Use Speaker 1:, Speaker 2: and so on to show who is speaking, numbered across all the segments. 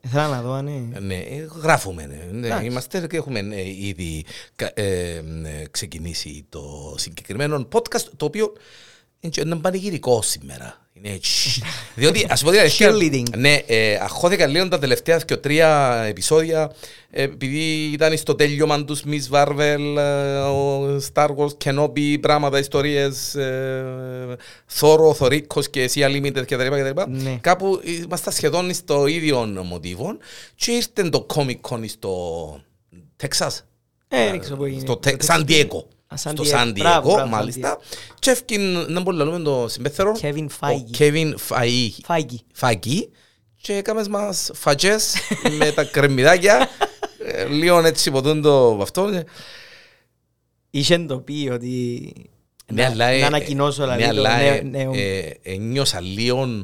Speaker 1: Ήθελα να δω αν είναι.
Speaker 2: Ναι, ε, γράφουμε. ναι. Ναι,
Speaker 1: Εντάξει.
Speaker 2: είμαστε και έχουμε ε, ήδη κα- ε, ε, ξεκινήσει το συγκεκριμένο podcast το οποίο είναι και ένα πανηγυρικό σήμερα. Είναι έτσι. Διότι, ας πω την αλήθεια,
Speaker 1: Cheerleading.
Speaker 2: ναι, ε, αχώθηκα λίγο τα τελευταία και τρία επεισόδια ε, επειδή ήταν στο τέλειωμα τους Miss Marvel, ε, ο Star Wars, Kenobi, πράγματα, ιστορίες, ε, Θόρο, Θωρίκος και Sea Limited κτλ. κτλ.
Speaker 1: Ναι.
Speaker 2: Κάπου είμαστε σχεδόν στο ίδιο μοτίβο και ήρθε το Comic Con στο Τεξάς,
Speaker 1: Ε, δεν ξέρω πού έγινε.
Speaker 2: στο Τε- Σαν Diego.
Speaker 1: Α, San
Speaker 2: Στο
Speaker 1: Diego.
Speaker 2: Σαν
Speaker 1: Μπράβο,
Speaker 2: Diego,
Speaker 1: μπράβο,
Speaker 2: μάλιστα. Και έφυγε, να μπορούμε να λέμε το συμπέθερο,
Speaker 1: Kevin
Speaker 2: ο
Speaker 1: Feige.
Speaker 2: Kevin Feige.
Speaker 1: Φάγκη.
Speaker 2: Φαγί και έκαμε μας φατζές με τα κρεμμυδάκια ε, λίγο έτσι ποτούν το αυτό
Speaker 1: Είχε το πει ότι
Speaker 2: Ναι,
Speaker 1: να-
Speaker 2: αλλά, ε,
Speaker 1: να ανακοινώσω
Speaker 2: ναι,
Speaker 1: δηλαδή το
Speaker 2: αλλά,
Speaker 1: νέο-
Speaker 2: ε,
Speaker 1: νέο-
Speaker 2: ε, ένιωσα λίγο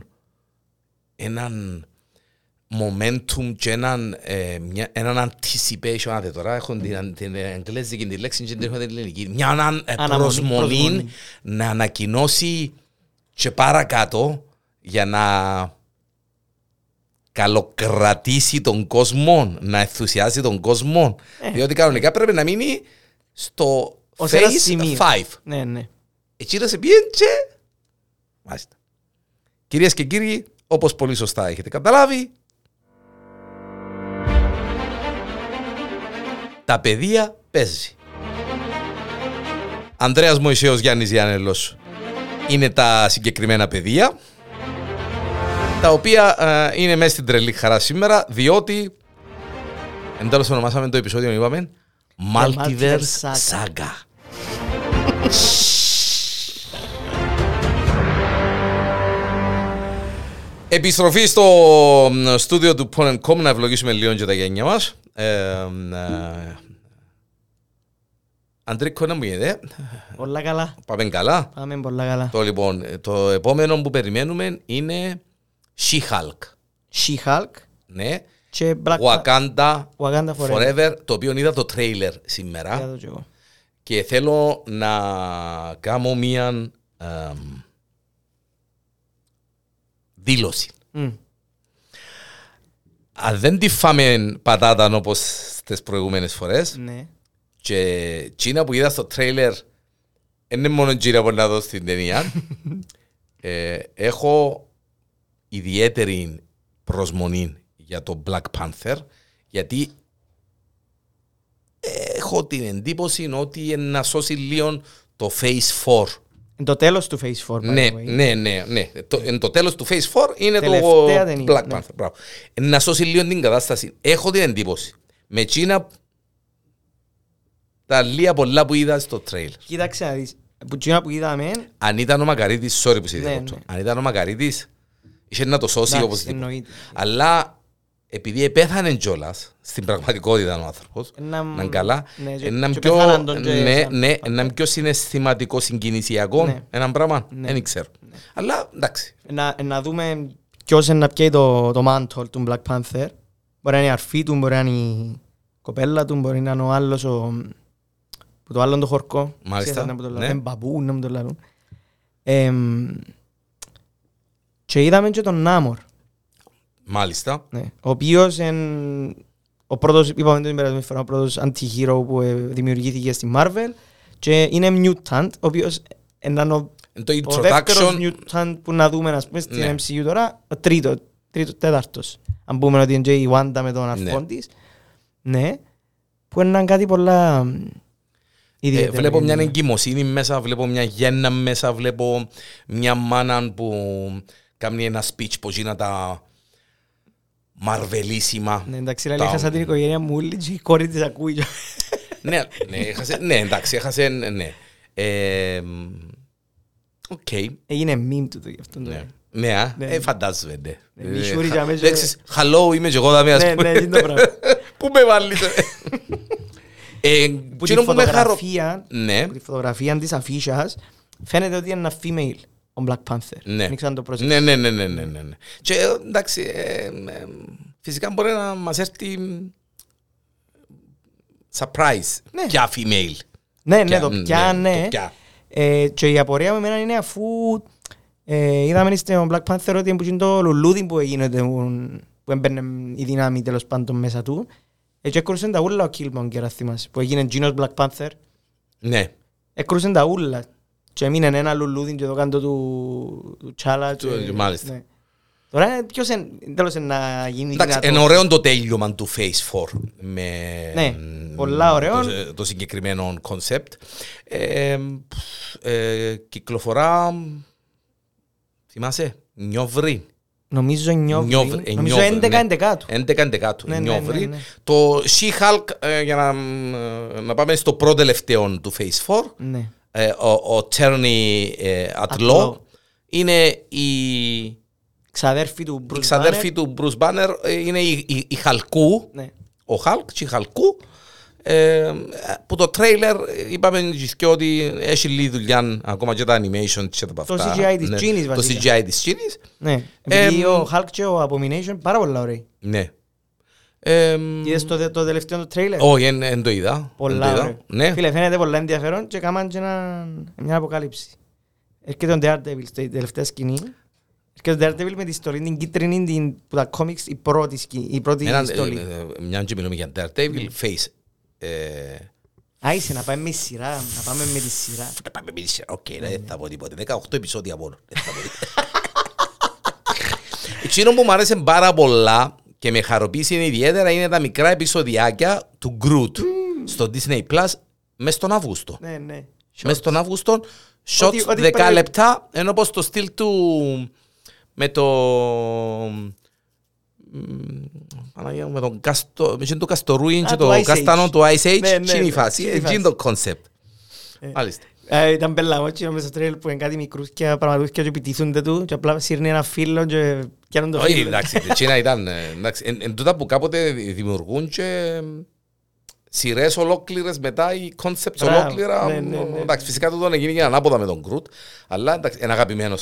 Speaker 2: έναν momentum και έναν, ε, μια, έναν anticipation. Άτε τώρα έχω την, την εγγλέζικη τη λέξη και την έχω την ελληνική. Μια ανα, ε,
Speaker 1: Αναμονή,
Speaker 2: προσμονή,
Speaker 1: προσμονή.
Speaker 2: να ανακοινώσει και παρακάτω για να καλοκρατήσει τον κόσμο, να ενθουσιάσει τον κόσμο. Διότι κανονικά πρέπει να μείνει στο
Speaker 1: Ως ένα
Speaker 2: phase
Speaker 1: σημείο.
Speaker 2: 5.
Speaker 1: Ναι, ναι.
Speaker 2: Εκείνος σε πήγαινε και... Μάλιστα. Κυρίες και κύριοι, όπως πολύ σωστά έχετε καταλάβει, τα παιδεία παίζει. Ανδρέας Μωυσέος Γιάννης Γιάννελος είναι τα συγκεκριμένα παιδεία τα οποία ε, είναι μέσα στην τρελή χαρά σήμερα διότι εν τέλος ονομάσαμε το επεισόδιο είπαμε Multiverse
Speaker 1: Multiverse Saga.
Speaker 2: Επιστροφή στο μ, στούντιο του Pon.com να ευλογήσουμε λίγο και τα γένια μας. Ε, μ, ε, Αντρίκο, να μου γίνεται.
Speaker 1: Πολλά καλά.
Speaker 2: Πάμε καλά.
Speaker 1: Πάμε πολλά καλά.
Speaker 2: Το, λοιπόν, ε, το επόμενο που περιμένουμε είναι She-Hulk.
Speaker 1: She-Hulk
Speaker 2: Ναι.
Speaker 1: και Black
Speaker 2: Wakanda
Speaker 1: Wakanda Forever.
Speaker 2: Forever, το οποίο είδα το τρέιλερ σήμερα.
Speaker 1: Για το κι εγώ.
Speaker 2: και θέλω να κάνω μία εμ, δήλωση.
Speaker 1: Μμ.
Speaker 2: Αν δεν τη φάμε πατάτα όπως τις προηγούμενες φορές
Speaker 1: Ναι.
Speaker 2: και εκείνα που είδα στο τρέιλερ δεν είναι μόνο εκείνα που να δω στην ταινία ε, έχω ιδιαίτερη προσμονή για το Black Panther γιατί έχω την εντύπωση ότι να σώσει λίγο το Phase 4
Speaker 1: Είναι το τέλος του Phase 4. by
Speaker 2: ναι,
Speaker 1: the way.
Speaker 2: ναι, ναι, ναι. Το, εν το τέλος του Phase 4 είναι το
Speaker 1: Τελευταία ταινία,
Speaker 2: Black
Speaker 1: ναι.
Speaker 2: Panther. Μπράβο. Ε, Να σώσει λίγο την κατάσταση. Έχω την εντύπωση. Με εκείνα τα λίγα πολλά που είδα στο τρέιλ.
Speaker 1: Κοίταξε να δεις. Που τσίνα που είδαμε,
Speaker 2: Αν ήταν ο Μακαρίτης, sorry που σε
Speaker 1: Ναι,
Speaker 2: διακόπτω.
Speaker 1: ναι.
Speaker 2: Αν ήταν ο Μακαρίτης, είχε να το σώσει
Speaker 1: εντάξει,
Speaker 2: οπωσδήποτε.
Speaker 1: εννοείται.
Speaker 2: Αλλά επειδή επέθανε κιόλας, στην πραγματικότητα ο άνθρωπος,
Speaker 1: Να-
Speaker 2: να είναι καλά,
Speaker 1: ναι, και-
Speaker 2: είναι
Speaker 1: και
Speaker 2: πιο,
Speaker 1: πεθάναν τον και
Speaker 2: ναι,
Speaker 1: σαν-
Speaker 2: ναι, είναι πιο συναισθηματικό, συγκινησιακό,
Speaker 1: Ναι.
Speaker 2: έναν πράγμα,
Speaker 1: Ναι.
Speaker 2: δεν ξέρω. Αλλά εντάξει,
Speaker 1: να, να δούμε ποιος είναι να πιέει το, το mantle του Black Panther. Μπορεί να είναι η αρφή του, μπορεί να είναι η κοπέλα του, μπορεί να είναι ο άλλος ο, που το άλλο το χορκό.
Speaker 2: Μάλιστα,
Speaker 1: Ξέρετε να μου το
Speaker 2: ναι.
Speaker 1: λένε, είναι μπαμπού, να μου το λένε. Εμ, και είδαμε και τον Νάμορ,
Speaker 2: μάλιστα.
Speaker 1: ναι, ο οποίος είναι ο πρώτος, είπαμε την περασμένη φορά, ο πρώτος anti-hero που ε, δημιουργήθηκε στη Marvel και είναι mutant, ο οποίος είναι ο
Speaker 2: Εν το
Speaker 1: ο δεύτερος
Speaker 2: introduction,
Speaker 1: mutant που να δούμε ας πούμε, στην
Speaker 2: Ναι.
Speaker 1: MCU τώρα, ο τρίτος, τρίτος, τέταρτος. Αν πούμε ότι είναι και η Wanda με τον αρφόν
Speaker 2: Ναι.
Speaker 1: της. Ναι. Που είναι κάτι πολλά μ,
Speaker 2: ε,
Speaker 1: ιδιαίτερο.
Speaker 2: βλέπω μια
Speaker 1: Ναι.
Speaker 2: εγκυμοσύνη μέσα, βλέπω μια γέννα μέσα, βλέπω μια μάνα που κάνει ένα speech που γίνει τα μαρβελίσιμα.
Speaker 1: Ναι, εντάξει, λέει,
Speaker 2: Τα-
Speaker 1: έχασα την οικογένεια μου όλη και η κόρη της ακούει.
Speaker 2: ναι, ναι, έχασε, ναι, εντάξει, έχασε, ναι. Ε, μ, Οκ,
Speaker 1: Έγινε meme του το γι' αυτό.
Speaker 2: ναι. Ναι, α,
Speaker 1: Ναι.
Speaker 2: ε, φαντάζομαι, ναι.
Speaker 1: Ναι,
Speaker 2: Ε,
Speaker 1: μισούρι
Speaker 2: χα-
Speaker 1: για μέσα.
Speaker 2: εντάξει, Hello, είμαι και εγώ δάμε, ας
Speaker 1: Ναι,
Speaker 2: πούμε.
Speaker 1: ναι, είναι το πράγμα.
Speaker 2: Πού με βάλεις, ε; Ε,
Speaker 1: Που τη
Speaker 2: εκείνο που με χαρο-
Speaker 1: φωτογραφία,
Speaker 2: Ναι,
Speaker 1: που τη φωτογραφία της αφίσας, φαίνεται ότι είναι ένα female, ο Black Panther.
Speaker 2: Ναι.
Speaker 1: Δεν ξέρω αν το πρόσεξες.
Speaker 2: ναι, ναι, ναι, ναι, ναι, ναι. Και ε, εντάξει, ε, ε, φυσικά μπορεί να μας έρθει μ, surprise.
Speaker 1: Ναι.
Speaker 2: Ποια female.
Speaker 1: Ναι, ναι,
Speaker 2: Ποια-
Speaker 1: το πια,
Speaker 2: το
Speaker 1: ναι.
Speaker 2: ποια.
Speaker 1: Ε, και η απορία με εμένα είναι αφού ε, είδαμε στον Black Panther ότι είναι το λουλούδι που έγινε τον που έμπαινε η δύναμη τέλος πάντων μέσα του. Έτσι έκρουσαν τα ούλα ο Killmonger, αν θυμάσαι, που έγινε Genos Black Panther.
Speaker 2: Ναι.
Speaker 1: Έκρουσαν τα ούλα. Και έμεινε ένα λουλούδι και το κάτω του, του Τσάλα.
Speaker 2: Του-
Speaker 1: και-
Speaker 2: μάλιστα.
Speaker 1: ναι. Τώρα ποιος είναι, τέλος είναι να γίνει
Speaker 2: Εντάξει,
Speaker 1: δυνατό.
Speaker 2: είναι ωραίο το τέλειωμα του Phase 4 με
Speaker 1: Ναι,
Speaker 2: μ,
Speaker 1: πολλά ωραίο.
Speaker 2: Το, το συγκεκριμένο concept. Ε, πφ, ε, κυκλοφορά, θυμάσαι, Νιόβρι.
Speaker 1: Νομίζω νιώβρι.
Speaker 2: Νιόβρι, ε,
Speaker 1: Νομίζω
Speaker 2: νιόβρι,
Speaker 1: 11
Speaker 2: ναι.
Speaker 1: 11
Speaker 2: 11-11
Speaker 1: Ναι, ναι,
Speaker 2: Νιόβρι.
Speaker 1: ναι, ναι.
Speaker 2: Το She-Hulk, ε, για να, μ, ε, να πάμε στο πρώτο τελευταίο του Phase 4,
Speaker 1: Ναι.
Speaker 2: Ε, ο, ο Czerny ε,
Speaker 1: At
Speaker 2: Atlaw,
Speaker 1: Law.
Speaker 2: είναι η,
Speaker 1: Ξαδέρφη του Bruce
Speaker 2: η ξαδέρφη
Speaker 1: Banner.
Speaker 2: του Bruce Banner, ε, είναι η, η, η Χαλκού,
Speaker 1: Ναι.
Speaker 2: ο Χαλκ και η Χαλκού, ε, που το τρέιλερ ε, είπαμε και ότι έχει λίγη δουλειά ακόμα και τα animation και τα
Speaker 1: Το
Speaker 2: αυτά.
Speaker 1: CGI της
Speaker 2: Ναι,
Speaker 1: Genies,
Speaker 2: Το
Speaker 1: βασικά.
Speaker 2: CGI της Genies,
Speaker 1: Ναι. Επειδή
Speaker 2: Εμ,
Speaker 1: ο Hulk και ο Abomination πάρα πολλά ωραίοι.
Speaker 2: ναι. Ε,
Speaker 1: Είδες το, το τελευταίο το τρέιλερ;
Speaker 2: όχι, εν- εν το είδα. εν το
Speaker 1: Πολλά
Speaker 2: είδα.
Speaker 1: ωραίο.
Speaker 2: Ναι.
Speaker 1: Φίλε, φαίνεται πολλά ενδιαφέρον και κάμαν και ένα, μια αποκάλυψη. Έρχεται ο Daredevil στη τελευταία σκηνή. Έρχεται ο Daredevil με τη στολή την κίτρινη την, που τα κόμιξ η πρώτη, σκηνή, η πρώτη
Speaker 2: Έναν,
Speaker 1: στολή.
Speaker 2: ε, ε, Μια και μιλούμε για Daredevil, Face. Ε,
Speaker 1: Άισε να πάμε με σειρά, να πάμε με τη σειρά.
Speaker 2: Θα πάμε με τη σειρά. Οκ, ρε, δεν θα πω τίποτε. 18 επεισόδια μόνο. Δεν θα πω τίποτε. Εκείνο που μου άρεσε πάρα πολλά και με χαροποίησε ιδιαίτερα είναι τα μικρά επεισοδιάκια του Groot στο Disney Plus μες στον Αύγουστο.
Speaker 1: Ναι, ναι.
Speaker 2: Μες στον Αύγουστο, shots
Speaker 1: Ό,τι- ό,τι
Speaker 2: 10
Speaker 1: πρέπει.
Speaker 2: λεπτά, ενώ πως το στυλ του με το... μ, Παναγία μου, με τον Καστο, με το Καστορούιν
Speaker 1: Α,
Speaker 2: και
Speaker 1: του
Speaker 2: το
Speaker 1: Ice
Speaker 2: Καστάνο
Speaker 1: Age.
Speaker 2: του Ice Age,
Speaker 1: Ναι, ναι,
Speaker 2: τι είναι η
Speaker 1: ναι,
Speaker 2: φάση,
Speaker 1: είναι η
Speaker 2: έτσι είναι
Speaker 1: φάση.
Speaker 2: το concept. Μάλιστα.
Speaker 1: Ε, ήταν πελαγός και μέσα στο τρέλ που είναι κάτι μικρούσκια, και επιτίθονται του και απλά σύρνει ένα φίλο και πιάνουν το φίλο.
Speaker 2: Όχι, εντάξει, η Κίνα ήταν, εντάξει, εν τούτα που κάποτε δημιουργούν και ολόκληρες μετά, η κόνσεπτ, ολόκληρα.
Speaker 1: Ναι, ναι, ναι.
Speaker 2: Εντάξει, φυσικά το τον έγινε και ανάποδα με τον Κρούτ, αλλά εντάξει, ένα ο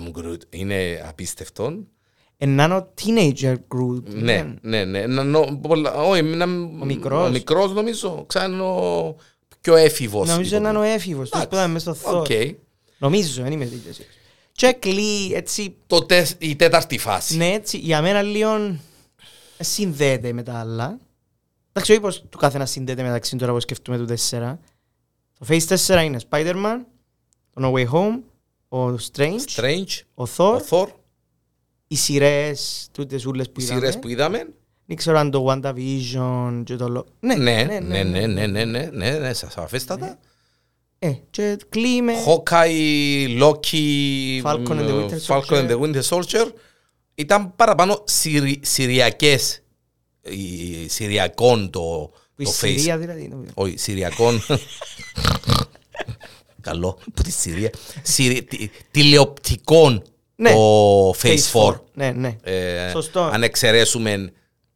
Speaker 2: ε, είναι απίστευτο.
Speaker 1: Teenager group.
Speaker 2: Ναι, ναι, ναι.
Speaker 1: Ο
Speaker 2: νομίζω, ξανά νομίζω. Ξάνε ο πιο έφηβος.
Speaker 1: Νομίζω να είναι ο έφηβος, τους που ήταν μες στο Thor.
Speaker 2: Οκ.
Speaker 1: Νομίζω, δεν είμαι δίκαιος. Και κλεί έτσι,
Speaker 2: Το τεσ- Η τέταρτη φάση.
Speaker 1: ναι έτσι, για μένα λίγο συνδέεται με τα άλλα. Εντάξει, όχι πως το κάθε ένα συνδέεται μεταξύ τώρα που σκεφτούμε του 4. Το Phase 4 είναι Spider-Man, το No Way Home, ο Strange,
Speaker 2: Strange,
Speaker 1: ο Thor,
Speaker 2: ο Thor,
Speaker 1: οι σειρές, τούτες ούλες που
Speaker 2: οι
Speaker 1: είδαμε.
Speaker 2: σειρές που είδαμε.
Speaker 1: Δεν ξέρω αν το WandaVision και το... Lo-
Speaker 2: Ναι, ναι, ναι, ναι, ναι, ναι, ναι, ναι, ναι, σας αφέστατα.
Speaker 1: Ε, και κλεί με...
Speaker 2: Hawkeye, Loki,
Speaker 1: Falcon and the
Speaker 2: μ,
Speaker 1: Winter
Speaker 2: Falcon and the
Speaker 1: Soldier.
Speaker 2: Winter Soldier ήταν παραπάνω συρι, συριακές, η- συριακών το,
Speaker 1: Που η
Speaker 2: το face.
Speaker 1: Συρία δηλαδή. νομίζω.
Speaker 2: Όχι, συριακών. Καλό, που τη Συρία. Συρι, τι- τηλεοπτικών
Speaker 1: Ναι.
Speaker 2: το Phase 4.
Speaker 1: Ναι, ναι.
Speaker 2: Ε,
Speaker 1: Σωστό.
Speaker 2: Αν εξαιρέσουμε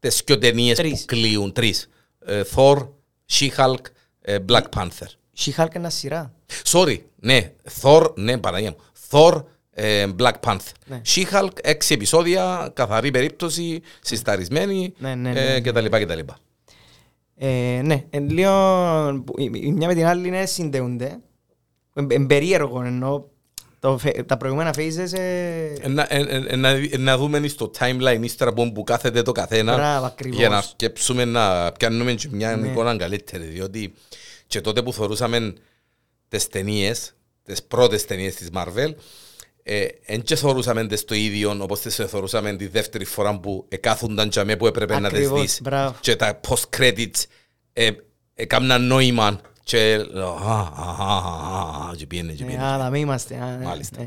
Speaker 2: τις πιο ταινίες που
Speaker 1: Τρεις.
Speaker 2: κλείουν. Τρεις. Ε, Thor, She-Hulk, ε, Black Panther.
Speaker 1: She-Hulk ένα σειρά.
Speaker 2: Sorry, ναι, Thor, ναι, Παναγία μου. Thor, ε, Black Panther.
Speaker 1: Ναι.
Speaker 2: She-Hulk, έξι επεισόδια, καθαρή περίπτωση, συσταρισμένη
Speaker 1: Ναι, ναι, ναι,
Speaker 2: ε,
Speaker 1: ναι.
Speaker 2: και τα λοιπά και τα λοιπά.
Speaker 1: Ε, ναι, εν λίγο, που η η μια με την άλλη είναι συνδέονται. Εν- εν περίεργο ενώ το φε- τα προηγούμενα phases ε,
Speaker 2: Ε, να- ε, ε, ε, να, ε, να δούμε στο timeline ύστερα που, που κάθεται το καθένα
Speaker 1: Μπράβο, ακριβώς.
Speaker 2: για να σκέψουμε να πιάνουμε και μια
Speaker 1: Ναι.
Speaker 2: εικόνα καλύτερη διότι και τότε που θεωρούσαμε τις ταινίες, τις πρώτες ταινίες της Marvel εν και θεωρούσαμε τις το ίδιο όπως τις θεωρούσαμε τη δεύτερη φορά που εκάθονταν και αμέ που έπρεπε να τις
Speaker 1: Ακριβώς,
Speaker 2: δεις
Speaker 1: μπράβο.
Speaker 2: και τα post-credits ε, έκαναν νόημα και λέω, α, α, α, α, α, και πήγαινε και
Speaker 1: ε,
Speaker 2: πήγαινε.
Speaker 1: α, δαμε είμαστε. α, ναι,
Speaker 2: Μάλιστα.
Speaker 1: ναι.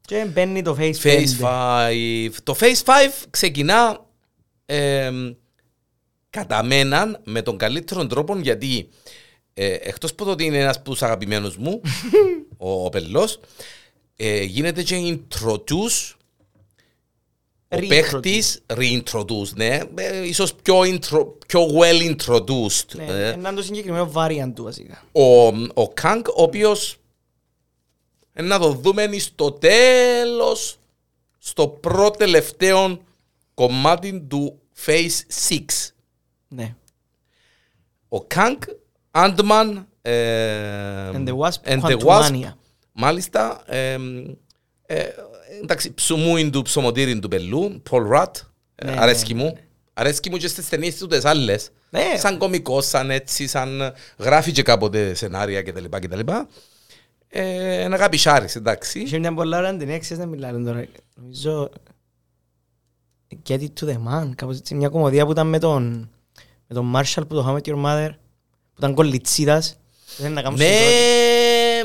Speaker 1: Και μπαίνει το Phase 5.
Speaker 2: Phase 5. Το Phase 5 ξεκινά εμ, κατά μέναν με τον καλύτερο τρόπο γιατί ε, εκτός που το ότι είναι ένας από τους αγαπημένους μου, ο, ο Πελός, ε, γίνεται και introduce ο
Speaker 1: Reintroduce.
Speaker 2: παίχτης, reintroduce, ναι, ε, ίσως πιο, intro, πιο well introduced.
Speaker 1: Ναι,
Speaker 2: ε.
Speaker 1: είναι το συγκεκριμένο variant του βασικά.
Speaker 2: Ο, ο Κανκ, ο οποίος ε, να το δούμε στο τέλος, στο πρώτο τελευταίο κομμάτι του Phase 6.
Speaker 1: Ναι.
Speaker 2: Ο Κανκ, Ant-Man ε,
Speaker 1: And the Wasp,
Speaker 2: and the Wasp,
Speaker 1: Quantumania.
Speaker 2: μάλιστα, ε, ε, εντάξει, ψουμούιν του ψωμοτήριν του πελού, Paul Rudd, Ε,
Speaker 1: Ναι,
Speaker 2: Αρέσκει
Speaker 1: ναι,
Speaker 2: μου. Αρέσκει μου και στις ταινίες του τις άλλες.
Speaker 1: Ναι.
Speaker 2: Σαν κωμικός, σαν έτσι, σαν γράφει και κάποτε σενάρια κτλ. κτλ. Ε, ένα καπισάρις, εντάξει.
Speaker 1: Είχε μια πολλά ωραία ταινία, ξέρεις να μιλάνε τώρα. Νομίζω... Get it to the man, κάπως έτσι. Μια κομμωδία που ήταν με τον... Με τον Marshall που το How I Met Your Mother. Που ήταν κολλητσίδας. Δεν να κάνουν
Speaker 2: Ναι,
Speaker 1: συγκρότηση.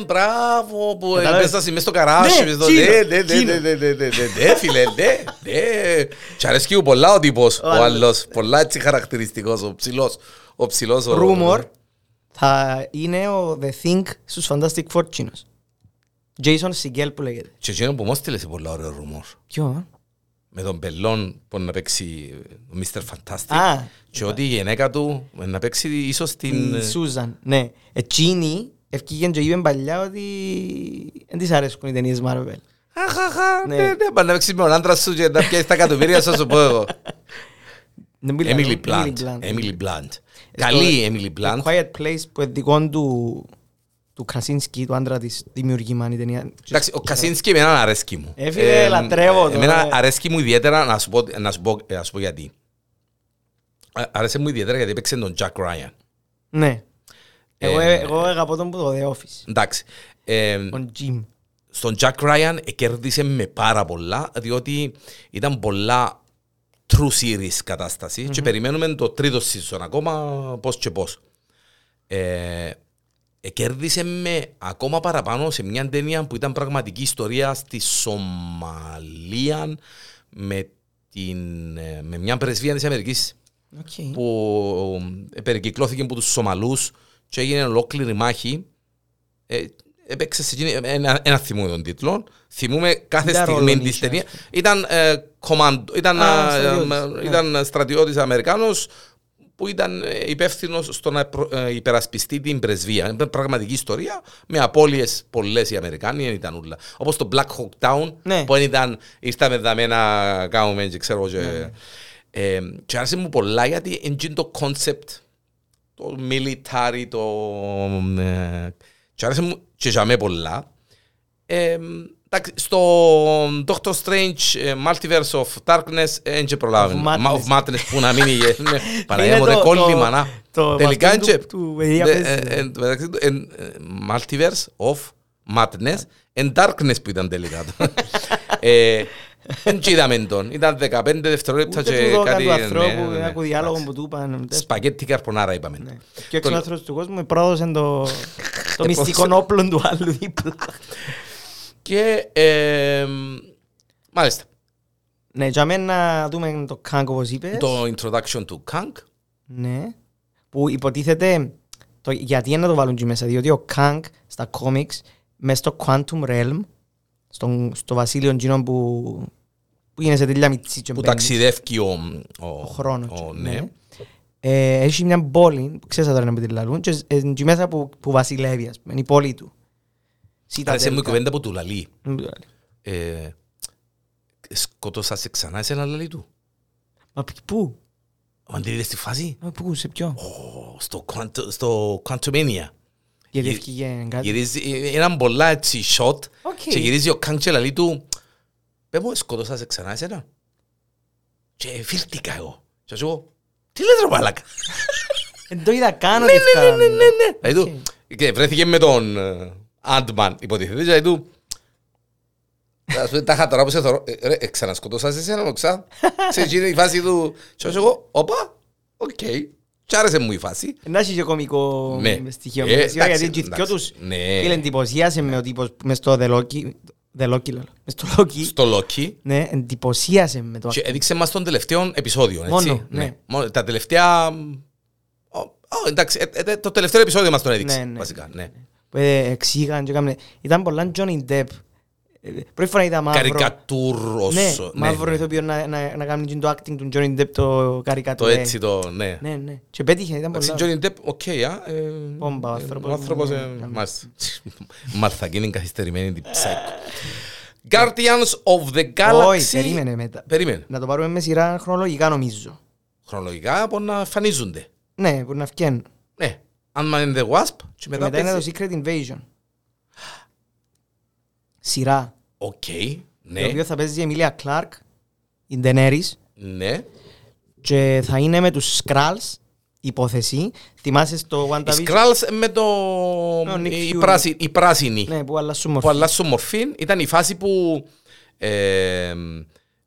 Speaker 2: Μπράβο, που
Speaker 1: Κατάλαβες.
Speaker 2: έπαιζα μέσα στο καράσι.
Speaker 1: Ναι,
Speaker 2: μες στο-
Speaker 1: τσίνο,
Speaker 2: Ναι, ναι, ναι,
Speaker 1: τσίνο.
Speaker 2: ναι, ναι, ναι, ναι, ναι, ναι, φίλε, ναι, ναι. Κι αρέσκει μου πολλά ο τύπος, ο
Speaker 1: άλλος.
Speaker 2: άλλος. Πολλά έτσι χαρακτηριστικός, ο ψηλός. Ο ψηλός. ο-
Speaker 1: Rumor θα είναι ο The Thing στους Fantastic Fortunes. Jason Segel που λέγεται.
Speaker 2: Και εκείνο που μου έστειλε σε πολλά ωραίο ρουμόρ.
Speaker 1: Ποιο,
Speaker 2: Με τον Πελόν που να παίξει ο Mr. Fantastic.
Speaker 1: Α.
Speaker 2: Και ότι η γυναίκα του να παίξει ίσως την...
Speaker 1: η Σούζαν. Ναι. Εκείνη ευκήγεν και είπε παλιά ότι δεν της αρέσκουν οι ταινίες Marvel.
Speaker 2: Αχαχα,
Speaker 1: Ναι.
Speaker 2: ναι, ναι, πάνε να παίξεις με τον άντρας σου και να πιάσεις τα εκατομμύρια σου, σου πω εγώ.
Speaker 1: Δεν μιλάω,
Speaker 2: Emily
Speaker 1: Emily
Speaker 2: Blunt.
Speaker 1: Blunt.
Speaker 2: Emily Blunt.
Speaker 1: Στο-
Speaker 2: Καλή Emily
Speaker 1: The
Speaker 2: Blunt.
Speaker 1: Quiet Place που είναι δικό του του Κρασίνσκι, του άντρα της, δημιουργήμα η ταινία.
Speaker 2: Εντάξει, ο Κασίνσκι εμένα αρέσκει μου.
Speaker 1: Ε, φίλε, λατρεύω τον,
Speaker 2: Εμένα
Speaker 1: ε.
Speaker 2: αρέσκει μου ιδιαίτερα, να σου πω, να σου πω, ε, να σου πω γιατί. Α- Αρέσει μου ιδιαίτερα γιατί έπαιξε τον Jack Ryan.
Speaker 1: Ναι. Εγώ,
Speaker 2: Ε,
Speaker 1: εγώ αγαπώ τον που το The Office.
Speaker 2: Εντάξει. Ε,
Speaker 1: Τον Jim.
Speaker 2: στον Jack Ryan κέρδισε με πάρα πολλά, διότι ήταν πολλά true series κατάσταση και περιμένουμε το τρίτο season ακόμα πώς και πώς. Ε, ε, κέρδισε με ακόμα παραπάνω σε μια ταινία που ήταν πραγματική ιστορία στη Σομαλία με, την, ε, με μια πρεσβεία της Αμερικής
Speaker 1: Okay.
Speaker 2: που ε, περικυκλώθηκε από τους Σομαλούς και έγινε ολόκληρη μάχη. Ε, έπαιξε σε εκείνη, ένα, ένα θυμούμαι τον τίτλο. Θυμούμαι κάθε
Speaker 1: Τι ρόλο
Speaker 2: στιγμή της
Speaker 1: είχε,
Speaker 2: ταινία. Ήταν, ε, command, ήταν,
Speaker 1: Α,
Speaker 2: ε,
Speaker 1: στρατιώτης,
Speaker 2: ε, ήταν στρατιώτης Αμερικάνος που ήταν υπεύθυνος στο να προ- ε, υπερασπιστεί την πρεσβεία. Είναι πραγματική ιστορία με απώλειες πολλές οι Αμερικάνοι, δεν ήταν ούλα. Όπως το Black Hawk Down
Speaker 1: Ναι.
Speaker 2: που δεν ήταν, ήρθαμε δαμένα κάνουμε και ξέρω και... Ε, και άρεσε μου πολλά γιατί είναι το concept το military, το... Ε, και άρεσε μου και για μέ πολλά. Ε, εντάξει, στο Doctor Strange ε, Multiverse of Darkness δεν και προλάβαινε.
Speaker 1: Of Madness.
Speaker 2: Of Madness που να μείνει. ε, ναι, Παναγία
Speaker 1: Είναι
Speaker 2: μου, ρε
Speaker 1: το-
Speaker 2: κόλλημα,
Speaker 1: το-
Speaker 2: να.
Speaker 1: το
Speaker 2: Τελικά
Speaker 1: βαφτί
Speaker 2: και...
Speaker 1: του- του παιδιά
Speaker 2: ναι,
Speaker 1: παίζει.
Speaker 2: ε, ε, μεταξύ του, ε, ε, Multiverse of Madness and Darkness που ήταν τελικά. Ε, Δεν και είδαμε τον. Ήταν 15 δευτερόλεπτα
Speaker 1: Ούτε
Speaker 2: και
Speaker 1: του δώκα
Speaker 2: κάτι...
Speaker 1: του
Speaker 2: ναι,
Speaker 1: ανθρώπου,
Speaker 2: ναι, ναι.
Speaker 1: άκου διάλογο που του είπαν.
Speaker 2: Σπαγέτι καρπονάρα είπαμε.
Speaker 1: Ναι. Και ο εξωλάθρος του κόσμου πρόδωσε το, το
Speaker 2: Ε,
Speaker 1: μυστικό
Speaker 2: πώς-
Speaker 1: όπλο του άλλου δίπλα.
Speaker 2: Και ε, μάλιστα,
Speaker 1: Ναι, για μένα να δούμε το Kank όπως είπες.
Speaker 2: το introduction του Kang.
Speaker 1: Ναι. Που υποτίθεται το, γιατί είναι να το βάλουν εκεί μέσα, διότι ο Kank στα comics μέσα στο Quantum Realm, στον, στο βασίλειο εκείνο που, που είναι σε τέλεια μητσί και
Speaker 2: που
Speaker 1: μπαίνεις,
Speaker 2: ταξιδεύει ο, ο,
Speaker 1: ο χρόνος.
Speaker 2: ο-
Speaker 1: ναι.
Speaker 2: ναι.
Speaker 1: Ε, έχει μια πόλη, που ξέρεις τώρα να μην τη λαλούν, και ε, εκεί μέσα που, που βασιλεύει, ας πούμε, είναι η πόλη του.
Speaker 2: Άρεσε μου η
Speaker 1: Citadel.
Speaker 2: κουβέντα που του λαλεί.
Speaker 1: Δεν μου το λέει.
Speaker 2: Ε, σκότωσα σε ξανά σε ένα λαλί του.
Speaker 1: Μα π- πού,
Speaker 2: Αν την είδες στη φάση.
Speaker 1: Μα πού, σε ποιο;
Speaker 2: Ω, στο, Quantum, στο Quantumania.
Speaker 1: Γιατί
Speaker 2: γυ-
Speaker 1: ευκήγε κάτι.
Speaker 2: Γυρίζει, ε, έναν πολλά έτσι shot
Speaker 1: Οκ.
Speaker 2: και γυρίζει ο Kang και λαλεί του «Πες μου, σκότωσα σε ξανά εσένα». Και φίλτηκα εγώ. Και σου πω «Τι λες ρε μαλάκα».
Speaker 1: Δεν το είδα καν
Speaker 2: Ναι,
Speaker 1: ότι
Speaker 2: ναι, ναι,
Speaker 1: ευκάλαμε.
Speaker 2: ναι, ναι, ναι. Δηλαδή
Speaker 1: Οκ.
Speaker 2: του, και βρέθηκε με τον ε, Ant-Man, υποτίθεται, δηλαδή του, Ας πούμε, τα είχα τώρα που σε θωρώ, ε, ρε, ε, ξανασκοτώσα σε εσένα, οξά. Σε εκείνη η φάση του, και όσο εγώ, όπα, οκ. Και άρεσε μου η φάση.
Speaker 1: Να έχει και κωμικό
Speaker 2: Ναι.
Speaker 1: στοιχείο.
Speaker 2: Ε,
Speaker 1: μες,
Speaker 2: εντάξει,
Speaker 1: Γιατί και οι δυο
Speaker 2: εντάξει.
Speaker 1: τους
Speaker 2: Ναι.
Speaker 1: φίλε, εντυπωσίασε με ο τύπος μες στο The Loki. The Loki, λέω. Μες στο Loki.
Speaker 2: Στο Loki.
Speaker 1: Ναι, εντυπωσίασε με το
Speaker 2: Και έδειξε μας τον τελευταίο επεισόδιο, έτσι.
Speaker 1: Μόνο, ναι.
Speaker 2: Μόνο, τα τελευταία... Ω, ω, εντάξει, ε, ε, το τελευταίο επεισόδιο μας τον έδειξε,
Speaker 1: Ναι, ναι.
Speaker 2: βασικά. Ναι.
Speaker 1: που ε, εξήγαν και έκαμε. Ήταν πολλά Johnny Depp. Ε, Πρώτη φορά είδα μαύρο.
Speaker 2: Καρικατούρος.
Speaker 1: Ναι,
Speaker 2: ναι,
Speaker 1: μαύρο
Speaker 2: ναι.
Speaker 1: ηθοποιό να, να, να κάνει και το acting του Johnny Depp το καρικατούρ.
Speaker 2: Το έτσι το, ναι.
Speaker 1: Ναι, ναι. Και πέτυχε, ήταν
Speaker 2: Εντάξει,
Speaker 1: πολλά.
Speaker 2: Johnny Depp, οκ, α. ε,
Speaker 1: Πόμπα, ο
Speaker 2: ε,
Speaker 1: άνθρωπος.
Speaker 2: Ο άνθρωπος, ε,
Speaker 1: Ναι.
Speaker 2: μάλιστα. Μαλθακίνη καθυστερημένη την ψάικο. Guardians of the Galaxy.
Speaker 1: Όχι, περίμενε μετά.
Speaker 2: Περίμενε.
Speaker 1: Να το πάρουμε με σειρά χρονολογικά νομίζω.
Speaker 2: Χρονολογικά από να εμφανίζονται.
Speaker 1: Ναι, που να φτιάχνουν.
Speaker 2: Ναι. Ant-Man and the Wasp. Και
Speaker 1: Και
Speaker 2: μετά
Speaker 1: μετά είναι
Speaker 2: παίζει.
Speaker 1: το Secret Invasion. Σειρά.
Speaker 2: Οκ.
Speaker 1: Το
Speaker 2: Ναι.
Speaker 1: οποίο θα παίζει η Εμίλια Κλάρκ, η Ντενέρης,
Speaker 2: Ναι.
Speaker 1: και θα είναι με τους Skrulls, υπόθεση. Θυμάσαι στο
Speaker 2: Οι
Speaker 1: WandaVision;
Speaker 2: Skrulls με το...
Speaker 1: Ο Nick
Speaker 2: η,
Speaker 1: Fury.
Speaker 2: πράσι- η πράσινη
Speaker 1: Ναι, που αλλάσουν
Speaker 2: που
Speaker 1: μορφή.
Speaker 2: αλλάσουν μορφή. Ήταν η φάση που ε,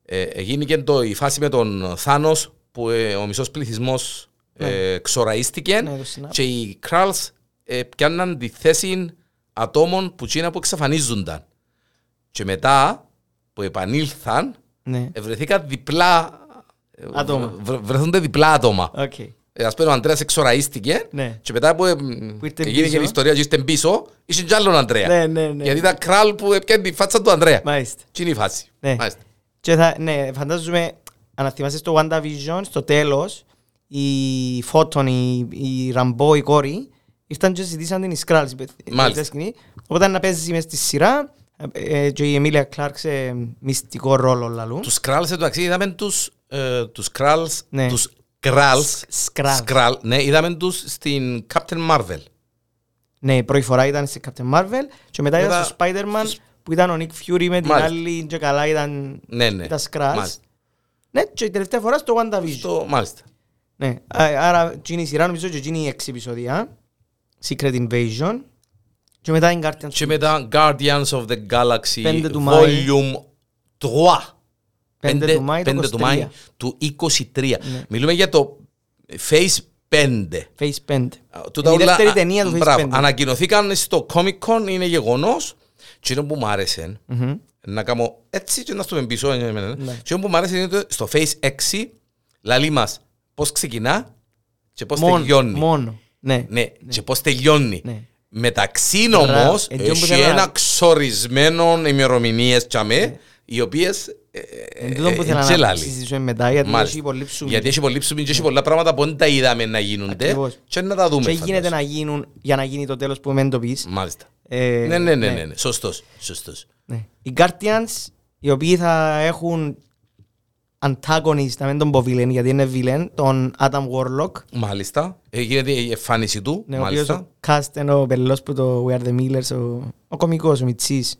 Speaker 2: ε, γίνηκε το, η φάση με τον Θάνος που ε, ο μισός πληθυσμός ε, ξοραίστηκε
Speaker 1: Ναι, το συνάδελφο.
Speaker 2: και οι Kralls ε, πιάνναν τη θέση ατόμων που τσίνα που εξαφανίζονταν. Και μετά που επανήλθαν
Speaker 1: Ναι,
Speaker 2: βρεθήκαν διπλά ε,
Speaker 1: Άτομα.
Speaker 2: βρε- βρεθούνται διπλά άτομα.
Speaker 1: οκ.
Speaker 2: Ε, ας πούμε ο Αντρέας εξοραίστηκε
Speaker 1: Ναι.
Speaker 2: και μετά που, ε,
Speaker 1: ήρθε
Speaker 2: έγινε και
Speaker 1: πίσω.
Speaker 2: η ιστορία και ήρθε πίσω, είχε κι άλλον Αντρέα.
Speaker 1: Ναι, ναι, ναι.
Speaker 2: Γιατί ήταν κράλ που έπιανε τη φάτσα του Ανδρέα.
Speaker 1: Μάλιστα.
Speaker 2: Τι είναι η φάση.
Speaker 1: Ναι.
Speaker 2: Μάλιστα.
Speaker 1: Και θα, ναι, φαντάζομαι, αν θυμάσαι στο WandaVision, στο τέλος, η Φώτον, η, η Ραμπό, η κόρη, ήρθαν και ζητήσαν την Skrulls. η παι- η τελευταία σκηνή. Οπότε να παίζει μες στη σειρά ε, ε, και η Εμίλια Κλάρκ σε μυστικό ρόλο λαλού.
Speaker 2: Τους κράλς εντάξει είδαμε τους, ε, τους κράλς,
Speaker 1: Ναι.
Speaker 2: τους κράλς,
Speaker 1: Skrull.
Speaker 2: σκράλ, ναι, είδαμε τους στην Captain Marvel.
Speaker 1: Ναι, η πρώτη φορά ήταν σε Captain Marvel και μετά ήταν
Speaker 2: Μετά-
Speaker 1: στο Spider-Man που ήταν ο Nick Fury με την
Speaker 2: Μάλιστα.
Speaker 1: άλλη και καλά ήταν
Speaker 2: Ναι, ναι.
Speaker 1: τα Skrulls.
Speaker 2: Μάλιστα.
Speaker 1: Ναι, και η τελευταία φορά στο WandaVision.
Speaker 2: Στο, μάλιστα.
Speaker 1: Ναι, α- άρα εκείνη η σειρά νομίζω και εκείνη η έξι επεισόδια. Secret Invasion. Και μετά είναι Guardians.
Speaker 2: Και μετά Guardians of the Galaxy
Speaker 1: Πέντε του Μάη.
Speaker 2: Volume 3.
Speaker 1: Πέντε του Μάη το
Speaker 2: πέντε του Μάη
Speaker 1: 23.
Speaker 2: του 23.
Speaker 1: Ναι.
Speaker 2: Μιλούμε για το Phase 5.
Speaker 1: Phase 5.
Speaker 2: Τούτα
Speaker 1: Είναι η
Speaker 2: όλα,
Speaker 1: δεύτερη
Speaker 2: α,
Speaker 1: ταινία του Phase
Speaker 2: μπράβο,
Speaker 1: 5.
Speaker 2: Ανακοινωθήκαν στο Comic Con, είναι γεγονός. Και είναι που μου άρεσε,
Speaker 1: Μμμ.
Speaker 2: να κάνω έτσι και να στο πίσω. ε, ε, ε.
Speaker 1: Ναι.
Speaker 2: Και είναι που μου άρεσε είναι το- στο Phase 6, λαλεί μας πώς ξεκινά και πώς
Speaker 1: Μόνο,
Speaker 2: τελειώνει.
Speaker 1: μόνο. Ναι.
Speaker 2: Ναι, και πώς τελειώνει.
Speaker 1: Ναι.
Speaker 2: Μεταξύ
Speaker 1: Μπράβο.
Speaker 2: όμως
Speaker 1: Ε, τζον που
Speaker 2: έχει
Speaker 1: θέλω να-
Speaker 2: ένα ξορισμένο ημερομηνίες τσαμέ, οι οποίες ε,
Speaker 1: Εν
Speaker 2: ε,
Speaker 1: τούτο που
Speaker 2: ε,
Speaker 1: ήθελα
Speaker 2: και
Speaker 1: να
Speaker 2: λαλεί.
Speaker 1: συζητήσουμε μετά γιατί
Speaker 2: Μάλιστα.
Speaker 1: έχει πολύ ψωμί.
Speaker 2: Γιατί έχει πολύ ψωμί και έχει πολλά πράγματα που δεν τα είδαμε να γίνονται
Speaker 1: Ακριβώς.
Speaker 2: και να τα δούμε.
Speaker 1: Και γίνεται
Speaker 2: φαντάζομαι.
Speaker 1: να γίνουν για να γίνει το τέλος που μεν το πεις.
Speaker 2: Μάλιστα.
Speaker 1: Ε,
Speaker 2: Ναι, ναι, ναι, ναι, ναι. Σωστός, σωστός.
Speaker 1: ναι. Οι Guardians, οι οποίοι θα έχουν antagonist, να μην τον πω villain, γιατί είναι villain, τον Adam Warlock,
Speaker 2: Μάλιστα. Ε, γίνεται η εμφάνιση του.
Speaker 1: ναι, ο οποίος
Speaker 2: Μάλιστα.
Speaker 1: ο cast είναι ο πελός που το We Are The Millers, ο, ο κωμικός, ο Μιτσής.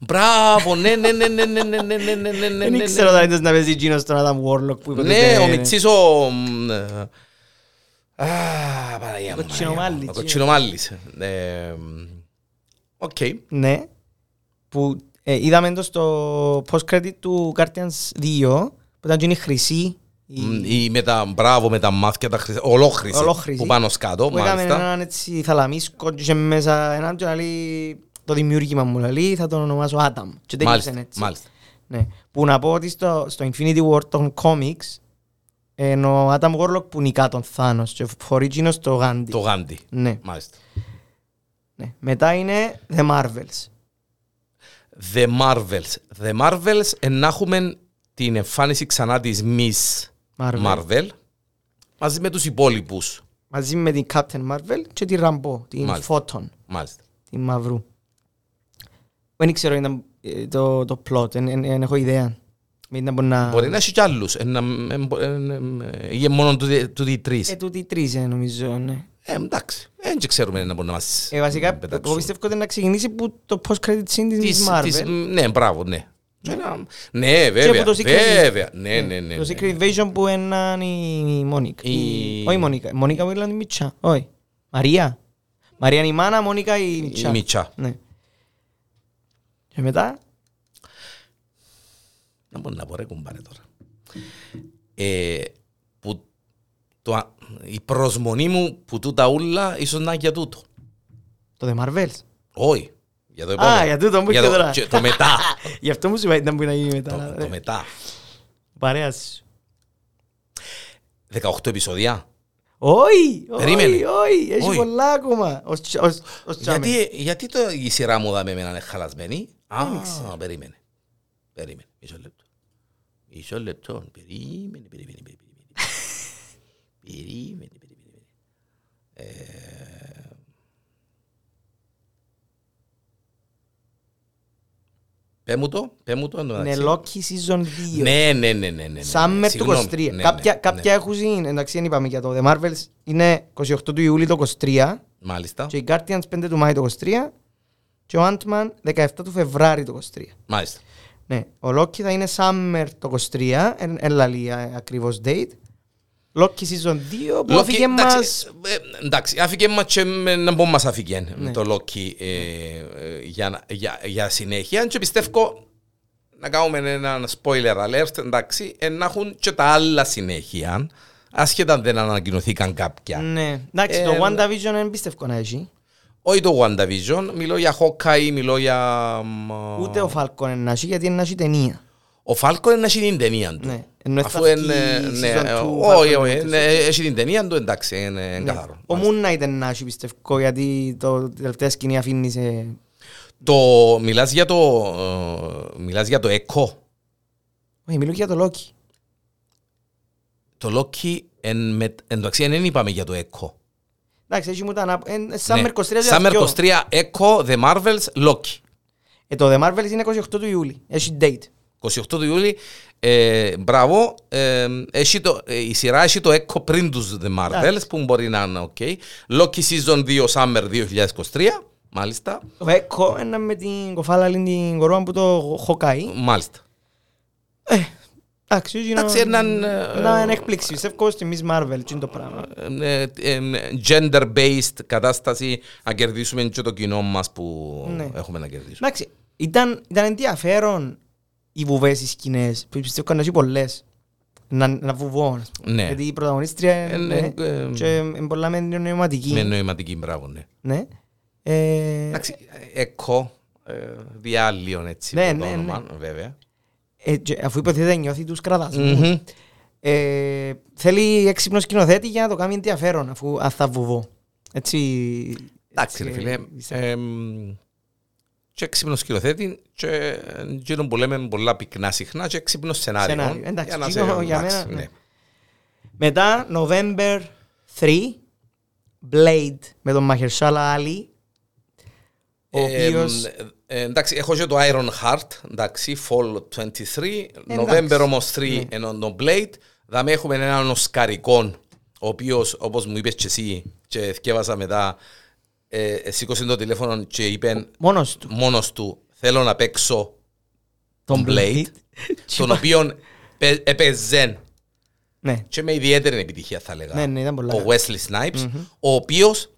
Speaker 2: Μπράβο, ναι, ναι, ναι, ναι, ναι, ναι, ναι, ναι, ναι, ναι, ναι,
Speaker 1: Δεν
Speaker 2: ναι,
Speaker 1: ξέρω αν ήταν να παίζει εκείνος τον Adam Warlock που υποτίθεται-
Speaker 2: Ναι, ο Μιτσής ο... μ, ε, Α, Παναγία μου,
Speaker 1: Ο Κοτσινομάλης,
Speaker 2: Παναγία μου. Ο
Speaker 1: τι
Speaker 2: Κοτσινομάλης. Ε, μ, Οκ.
Speaker 1: Ναι, που ε, είδαμε το στο post-credit του Guardians 2, που ήταν και η χρυσή, η-
Speaker 2: Μ, Ή με τα μπράβο με τα μάτια τα χρυσά, ολόχρηση
Speaker 1: Ολόχρηση.
Speaker 2: που πάνω σκάτω,
Speaker 1: που έκαμε
Speaker 2: μάλιστα.
Speaker 1: έναν έτσι θαλαμίσκο και είχε μέσα έναν και λέει το δημιούργημα μου λέει θα τον ονομάσω Adam και τέλειωσε
Speaker 2: Μάλιστα,
Speaker 1: έτσι.
Speaker 2: μάλιστα.
Speaker 1: Ναι. Που να πω ότι στο, στο Infinity War των comics είναι ο Adam Warlock που νικά τον Thanos και φορεί εκείνος το Gandhi.
Speaker 2: Το Γάντι.
Speaker 1: Ναι.
Speaker 2: Μάλιστα.
Speaker 1: ναι. Μετά είναι The Marvels.
Speaker 2: The Marvels. The Marvels ε, να έχουμε την εμφάνιση ξανά της Miss
Speaker 1: Marvel.
Speaker 2: Marvel μαζί με τους υπόλοιπους.
Speaker 1: Μαζί με την Captain Marvel και την Rambo, την
Speaker 2: Μάλιστα.
Speaker 1: Photon,
Speaker 2: Μάλιστα.
Speaker 1: την Μαυρού. Δεν ξέρω ήταν ε, το, το plot, δεν έχω ιδέα. Μην ήταν μπορεί να...
Speaker 2: Μπορεί να έχει κι άλλους. ε, να- ε, μπο- ε, ε, Ή μόνο τούτοι- τούτοι τρεις.
Speaker 1: Ε, τούτοι τρεις ε, νομίζω, ναι.
Speaker 2: Ε, εντάξει. Δεν ξέρουμε να μπορεί να μας
Speaker 1: Ε, βασικά,
Speaker 2: πετάξουν.
Speaker 1: εγώ πιστεύω ότι να ξεκινήσει που το post-credit scene της
Speaker 2: Της-
Speaker 1: Miss
Speaker 2: της-
Speaker 1: Marvel.
Speaker 2: Ναι, μπράβο, ναι. Και να- Ναι, βέβαια.
Speaker 1: από το Secret-
Speaker 2: Βέβαια. Ναι, ναι, ναι.
Speaker 1: Το
Speaker 2: ναι.
Speaker 1: Secret Invasion που είναι η Μόνικα.
Speaker 2: Η-
Speaker 1: Όχι η Μόνικα. Η Μόνικα που ήταν η Μιτσά. Όχι. Μαρία. Μαρία είναι η μάνα, Μόνικα η
Speaker 2: Η
Speaker 1: Μιτσά.
Speaker 2: Μιτσά.
Speaker 1: Ναι. Και μετά,
Speaker 2: Να μπορεί να πω ρε κουμπάρε τώρα. Ε, που το, α- η προσμονή μου που τούτα ούλα ίσως να είναι για τούτο.
Speaker 1: το The Marvels.
Speaker 2: Όχι. Για το επόμενο.
Speaker 1: για τούτο που
Speaker 2: Για
Speaker 1: ήρθε
Speaker 2: το-
Speaker 1: τώρα.
Speaker 2: και Το μετά.
Speaker 1: Γι' αυτό μου σου είπα ήταν που να γίνει
Speaker 2: το,
Speaker 1: μετά.
Speaker 2: το
Speaker 1: ε.
Speaker 2: μετά.
Speaker 1: Παρέα σου.
Speaker 2: 18 επεισόδια.
Speaker 1: Όχι, όχι,
Speaker 2: Περίμενε.
Speaker 1: όχι. Έχει
Speaker 2: Όχι.
Speaker 1: πολλά ακόμα. Ως τσα- ως- ως τσάμε.
Speaker 2: Γιατί, γιατί το, η σειρά μου δάμε εμένα είναι χαλασμένη; Α, περίμενε. Περίμενε. Μισό λεπτό. Μισό λεπτό. Περίμενε, περίμενε, περίμενε. Περίμενε, περίμενε. Ε, Πέ μου το, πέ μου το. εν τω
Speaker 1: Είναι
Speaker 2: μεταξύ.
Speaker 1: Loki season 2.
Speaker 2: Ναι, ναι, ναι, ναι, ναι, ναι.
Speaker 1: Summer του
Speaker 2: Συγγνώμη.
Speaker 1: 23.
Speaker 2: Ναι,
Speaker 1: κάποια
Speaker 2: ναι,
Speaker 1: κάποια
Speaker 2: ναι.
Speaker 1: έχουν γίνει, εντάξει δεν είπαμε για το The Marvels, είναι 28 του Ιούλη το 23
Speaker 2: Μάλιστα,
Speaker 1: και οι Guardians 5 του Μάη το 23 και ο Ant-Man 17 του Φεβράρι το 23.
Speaker 2: μάλιστα.
Speaker 1: Ναι, ο Loki θα είναι Summer το 23, εν, εν λαλεί α, ακριβώς date. Loki season 2 που
Speaker 2: Loki,
Speaker 1: αφήκε
Speaker 2: εντάξει,
Speaker 1: μας...
Speaker 2: ε, Εντάξει, άφηκε μας και με- να μπω μας άφηκε
Speaker 1: Ναι.
Speaker 2: το Loki ε, ε, για, να- για, για συνέχεια και πιστεύω να κάνουμε ένα spoiler alert, εντάξει, ε, να έχουν και τα άλλα συνέχεια, άσχετα αν δεν ανακοινωθήκαν κάποια.
Speaker 1: Ναι, εντάξει,
Speaker 2: Ε,
Speaker 1: το WandaVision δεν πιστεύω να έχει.
Speaker 2: Όχι το WandaVision, μιλώ για Hawkeye, μιλώ για... μ,
Speaker 1: Ούτε ο Falcon να έχει, γιατί να έχει ταινία.
Speaker 2: Ο Φάλκο είναι έχει την ταινία του.
Speaker 1: Ναι, ενώ θα
Speaker 2: Αφού είναι...
Speaker 1: βγει
Speaker 2: ναι,
Speaker 1: season two
Speaker 2: Όχι,
Speaker 1: Falcon
Speaker 2: όχι,
Speaker 1: and
Speaker 2: ναι, έχει την ταινία του, εντάξει, είναι είναι
Speaker 1: Ναι.
Speaker 2: καθαρό.
Speaker 1: Ο Moon Knight να έχει πιστεύω, γιατί το τη τελευταία σκηνή αφήνει σε...
Speaker 2: Το, μιλάς για το, ε, μιλάς για το Echo.
Speaker 1: Όχι, μιλώ για το Loki.
Speaker 2: Το Loki, εν, με, εντάξει, δεν είπαμε για το Echo.
Speaker 1: Εντάξει, έχει μου τα ανάπ... ε, Summer 23
Speaker 2: Ναι.
Speaker 1: για
Speaker 2: Summer
Speaker 1: δυο.
Speaker 2: 23, Echo, The Marvels, Loki.
Speaker 1: Ε, το The Marvels είναι 28 του Ιούλη. Έχει date.
Speaker 2: 28 του Ιούλη, ε, μπράβο, ε, έχει το, ε, η σειρά έχει το Echo πριν τους The Marvels,
Speaker 1: Εντάξει.
Speaker 2: που μπορεί να είναι ok. Loki Season 2, Summer 2023, μάλιστα,
Speaker 1: Το Echo είναι με την κοφάλαλη την κορώνα που το Hawkeye.
Speaker 2: μάλιστα.
Speaker 1: Εντάξει, είναι
Speaker 2: Εντάξει, έναν, ε,
Speaker 1: να είναι έκπληξη. Πιστεύω στη Miss Marvel, τι είναι το πράγμα.
Speaker 2: ε, ε, gender-based κατάσταση να κερδίσουμε και το κοινό μας που
Speaker 1: Ναι.
Speaker 2: έχουμε να κερδίσουμε.
Speaker 1: Εντάξει, ήταν, ήταν ενδιαφέρον οι βουβές οι σκηνές, που πιστεύω να έχει πολλές. Να, να βουβώ, ας πούμε.
Speaker 2: Ναι.
Speaker 1: Γιατί η πρωταγωνίστρια
Speaker 2: Ε, ναι,
Speaker 1: είναι
Speaker 2: ε,
Speaker 1: και είναι πολλά με νοηματική.
Speaker 2: Με νοηματική μπράβο, ναι.
Speaker 1: Ναι. Ε,
Speaker 2: Εντάξει, εκό, ε, διάλυον έτσι
Speaker 1: Ναι,
Speaker 2: το
Speaker 1: ναι,
Speaker 2: όνομα, βέβαια.
Speaker 1: ε, και αφού υποθέτει νιώθει τους κρατασμούς.
Speaker 2: Μμμ.
Speaker 1: Ε, θέλει έξυπνο σκηνοθέτη για να το κάνει ενδιαφέρον αφού αν θα βουβώ. Έτσι.
Speaker 2: Εντάξει ρε
Speaker 1: έτσι,
Speaker 2: φίλε,
Speaker 1: πιστεύω.
Speaker 2: εμ, και έξυπνο σκηνοθέτη και εκείνο που λέμε πολλά πυκνά συχνά και έξυπνο σενάριο.
Speaker 1: Σενάριο, εντάξει,
Speaker 2: Για να
Speaker 1: εκείνο
Speaker 2: σε-
Speaker 1: για
Speaker 2: εντάξει,
Speaker 1: μένα, ναι.
Speaker 2: ναι.
Speaker 1: Μετά, November 3, Blade με τον Mahershala Ali, ο
Speaker 2: Ε,
Speaker 1: οποίος...
Speaker 2: ε, εντάξει, έχω και το Iron Heart, εντάξει, Fall 23,
Speaker 1: Εντάξει.
Speaker 2: November όμως 3
Speaker 1: Ναι.
Speaker 2: ενώ το Blade, δαμε έχουμε έναν οσκαρικό, ο οποίος, όπως μου είπες και εσύ, και θυκεύασα μετά, ε, σήκωσε το τηλέφωνο και είπε
Speaker 1: Μόνος του.
Speaker 2: μόνος του, θέλω να παίξω
Speaker 1: Τον
Speaker 2: τον Blade, τον οποίο πε- έπαιζε
Speaker 1: Ναι,
Speaker 2: και με ιδιαίτερη επιτυχία θα λέγα.
Speaker 1: Ναι, ναι, ήταν πολλά
Speaker 2: ο
Speaker 1: καλά.
Speaker 2: Wesley Snipes, ο οποίος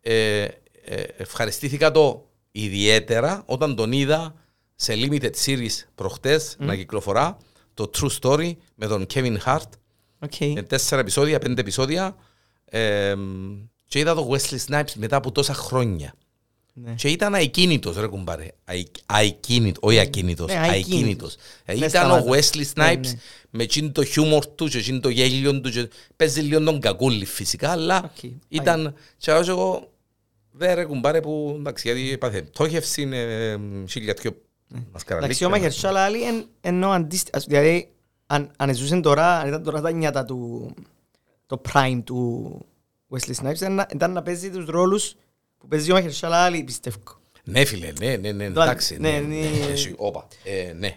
Speaker 2: ε, ε, ευχαριστήθηκα το ιδιαίτερα όταν τον είδα σε limited series προχτές να κυκλοφορά το True Story με τον Kevin Hart
Speaker 1: OK.
Speaker 2: ε, τέσσερα επεισόδια, πέντε επεισόδια ε, και είδα το Wesley Snipes μετά από τόσα χρόνια
Speaker 1: Ναι.
Speaker 2: και ήταν αεικίνητος ρε κουμπάρε Αει- αεικίνητος, όχι ακίνητος,
Speaker 1: Ναι, αεικίνητος.
Speaker 2: αεικίνητος Ε,
Speaker 1: Ναι,
Speaker 2: ήταν ο
Speaker 1: σταμάτα.
Speaker 2: Wesley
Speaker 1: Ναι,
Speaker 2: Snipes
Speaker 1: ναι.
Speaker 2: με εκείνο το χιούμορ του και εκείνο το γέλιο του και παίζει λίγο τον κακούλι φυσικά αλλά
Speaker 1: Οκ,
Speaker 2: ήταν και εγώ και εγώ δεν ρε κουμπάρε που εντάξει γιατί έπαθε πτώχευση είναι ε, χίλια δυο
Speaker 1: Εντάξει, ο
Speaker 2: μασκαραλίκια
Speaker 1: Mahershala Ali εν- ενώ αντίστοιχα, δηλαδή αν, αν ζούσαν τώρα, αν ήταν τώρα τα νιάτα του, το prime του Wesley Snipes, ήταν, να- ήταν να παίζει τους ρόλους που παίζει ο Mahershala Ali, πιστεύω.
Speaker 2: ναι φίλε ναι ναι ναι
Speaker 1: Το-
Speaker 2: εντάξει
Speaker 1: ναι,
Speaker 2: ναι,
Speaker 1: ναι.
Speaker 2: ναι, εσύ, όπα, ε, ναι